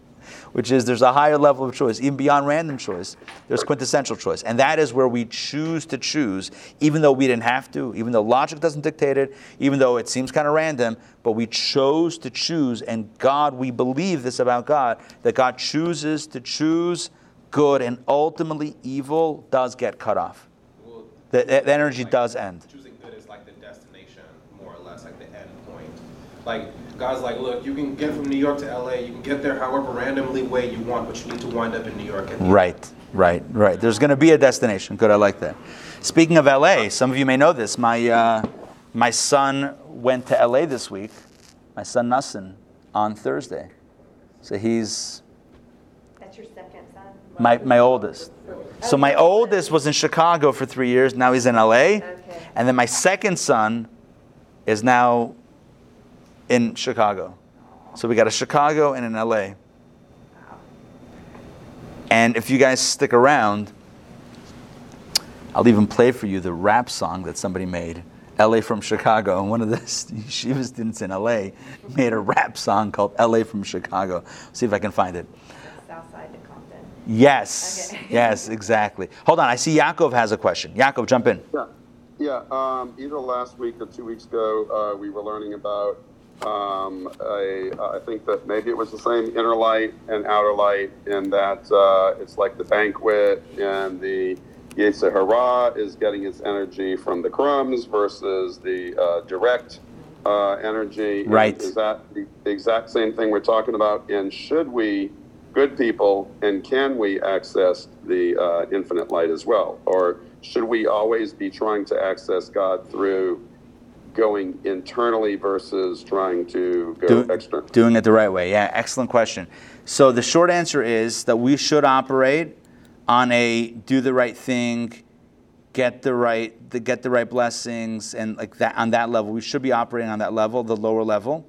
which is there's a higher level of choice, even beyond random choice. There's quintessential choice, and that is where we choose to choose, even though we didn't have to, even though logic doesn't dictate it, even though it seems kind of random, but we chose to choose, and God, we believe this about God, that God chooses to choose good, and ultimately evil does get cut off. Well, The, the energy like, does end. Choosing good is like the destination, more or less, like the end point. Like God's like, look, you can get from New York to LA, you can get there however randomly way you want, but you need to wind up in New York. At the end. Right, right, right. There's going to be a destination. Good, I like that. Speaking of LA, some of you may know this. My, uh, my son went to LA this week, my son Nussin, on Thursday. So he's That's your second son? my, my oldest. So my oldest was in Chicago for three years. Now he's in LA. Okay. And then my second son is now in Chicago. So we got a Chicago and an LA. And if you guys stick around, I'll even play for you the rap song that somebody made. LA from Chicago. And one of the Shiva students in LA made a rap song called LA from Chicago. See if I can find it. South side to Compton. Yes. Okay. yes, exactly. Hold on. I see Yaakov has a question. Yaakov, jump in. Yeah, yeah. Um, either last week or two weeks ago, uh, we were learning about. Um, a, I think that maybe it was the same inner light and outer light, in that uh, it's like the banquet and the Yetzer Hara is getting its energy from the crumbs versus the uh, direct uh, energy. Right. Is that the exact same thing we're talking about? And should we, good people, and can we access the uh, infinite light as well? Or should we always be trying to access God through going internally versus trying to go Do- externally? Doing it the right way. Yeah, excellent question. So the short answer is that we should operate on a do the right thing, get the right the, get the right blessings, and like that on that level. We should be operating on that level, the lower level.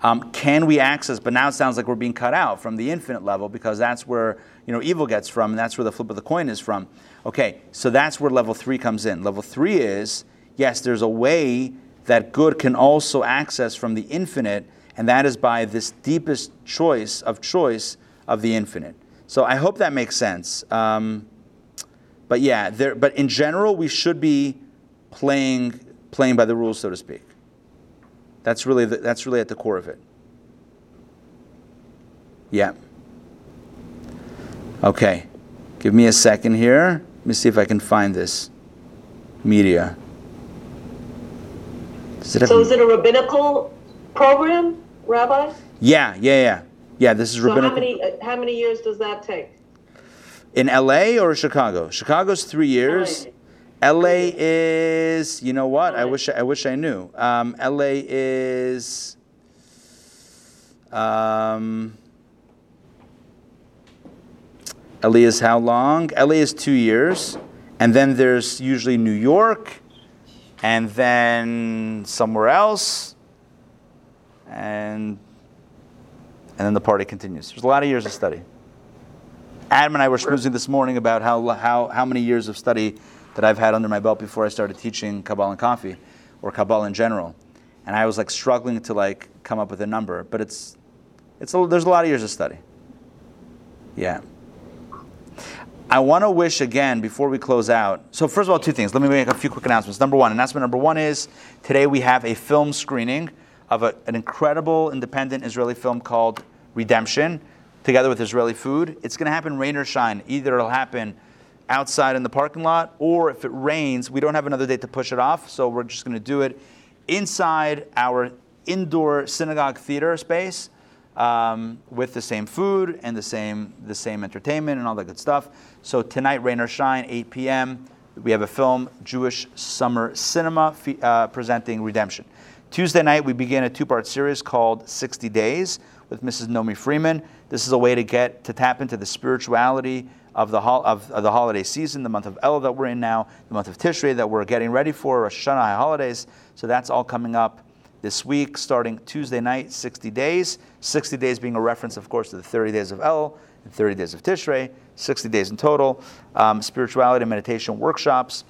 Um, can we access? But now it sounds like we're being cut out from the infinite level because that's where you know evil gets from, and that's where the flip of the coin is from. Okay, so that's where level three comes in. Level three is yes, there's a way that good can also access from the infinite, and that is by this deepest choice of choice of the infinite. So I hope that makes sense. Um, but yeah, there. But in general, we should be playing playing by the rules, so to speak. That's really the, that's really at the core of it. Yeah. Okay. Give me a second here. Let me see if I can find this media. It So is it a rabbinical program, Rabbi? Yeah, yeah, yeah. Yeah, this is rabbinical. So how many, uh, how many years does that take? In LA or Chicago? Chicago's three years. LA is, you know what? I wish I wish I knew. Um, LA is. Um, LA is how long? LA is two years, and then there's usually New York, and then somewhere else, and and then the party continues. There's a lot of years of study. Adam and I were schmoozing this morning about how, how, how many years of study that I've had under my belt before I started teaching Kabbalah and coffee, or Kabbalah in general. And I was like struggling to like come up with a number, but it's, it's a, there's a lot of years of study. Yeah. I want to wish again before we close out. So first of all, two things. Let me make a few quick announcements. Number one, announcement number one is today we have a film screening of a, an incredible independent Israeli film called Redemption, together with Israeli food. It's going to happen rain or shine. Either it'll happen outside in the parking lot, or if it rains, we don't have another date to push it off, so we're just going to do it inside our indoor synagogue theater space um, with the same food and the same the same entertainment and all that good stuff. So tonight, rain or shine, 8 p.m. We have a film, Jewish Summer Cinema, uh, presenting Redemption. Tuesday night, we begin a two-part series called 60 Days with Mrs. Nomi Freeman. This is a way to get to tap into the spirituality of the hol- of, of the holiday season, the month of Elul that we're in now, the month of Tishrei that we're getting ready for, Rosh Hashanah holidays. So that's all coming up this week, starting Tuesday night, 60 days. 60 days being a reference, of course, to the 30 days of Elul and 30 days of Tishrei, 60 days in total. Um, spirituality and meditation workshops,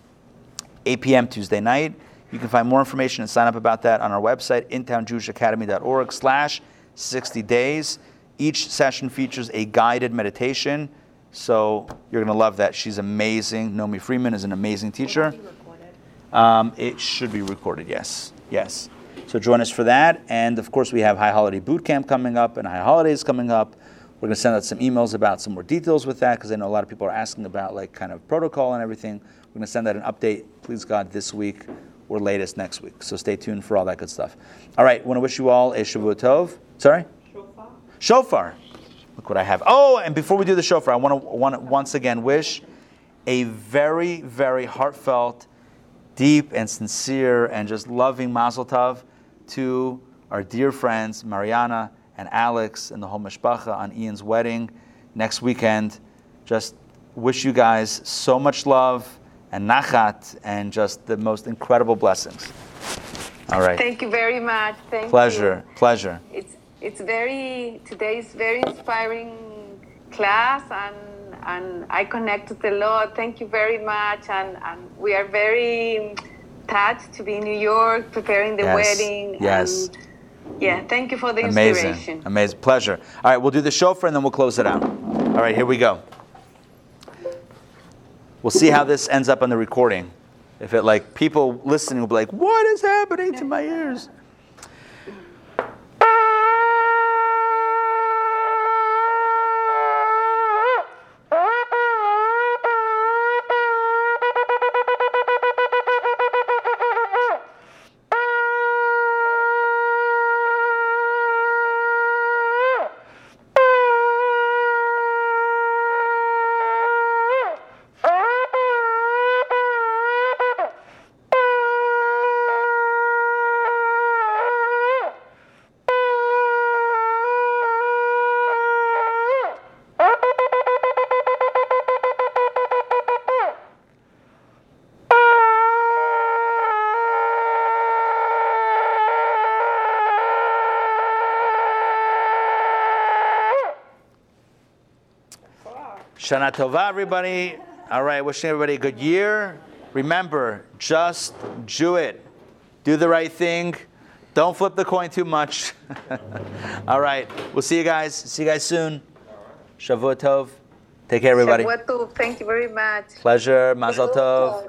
8 p.m. Tuesday night. You can find more information and sign up about that on our website, intownjewishacademy.org slash 60 days. Each session features a guided meditation, so you're going to love that. She's amazing. Nomi Freeman is an amazing teacher. Um, it should be recorded, yes. Yes. So join us for that. And of course, we have High Holiday Boot Camp coming up and High Holidays coming up. We're going to send out some emails about some more details with that because I know a lot of people are asking about like kind of protocol and everything. We're going to send out an update, please God, this week or latest next week. So stay tuned for all that good stuff. All right, want to wish you all a Shavua Tov. Sorry? Shofar. Shofar. Look what I have. Oh, and before we do the shofar, I want to, want to once again wish a very, very heartfelt, deep and sincere and just loving Mazel Tov to our dear friends Mariana and Alex and the whole mishpacha on Ian's wedding next weekend. Just wish you guys so much love and nachat and just the most incredible blessings. All right. Thank you very much. Thank Pleasure. you. Pleasure. It's it's very today's very inspiring class and and I connected a lot. Thank you very much and, and we are very touched to be in New York preparing the Yes. wedding. Yes. Yeah, thank you for the Amazing. inspiration. Amazing. Pleasure. All right, we'll do the shofar and then we'll close it out. All right, here we go. We'll see how this ends up on the recording. If it like people listening will be like, "What is happening to my ears?" Shana Tova, everybody. All right, wishing everybody a good year. Remember, just do it. Do the right thing. Don't flip the coin too much. All right, we'll see you guys. See you guys soon. Shavua Tov. Take care, everybody. Shavua tov. Thank you very much. Pleasure. Mazel Tov.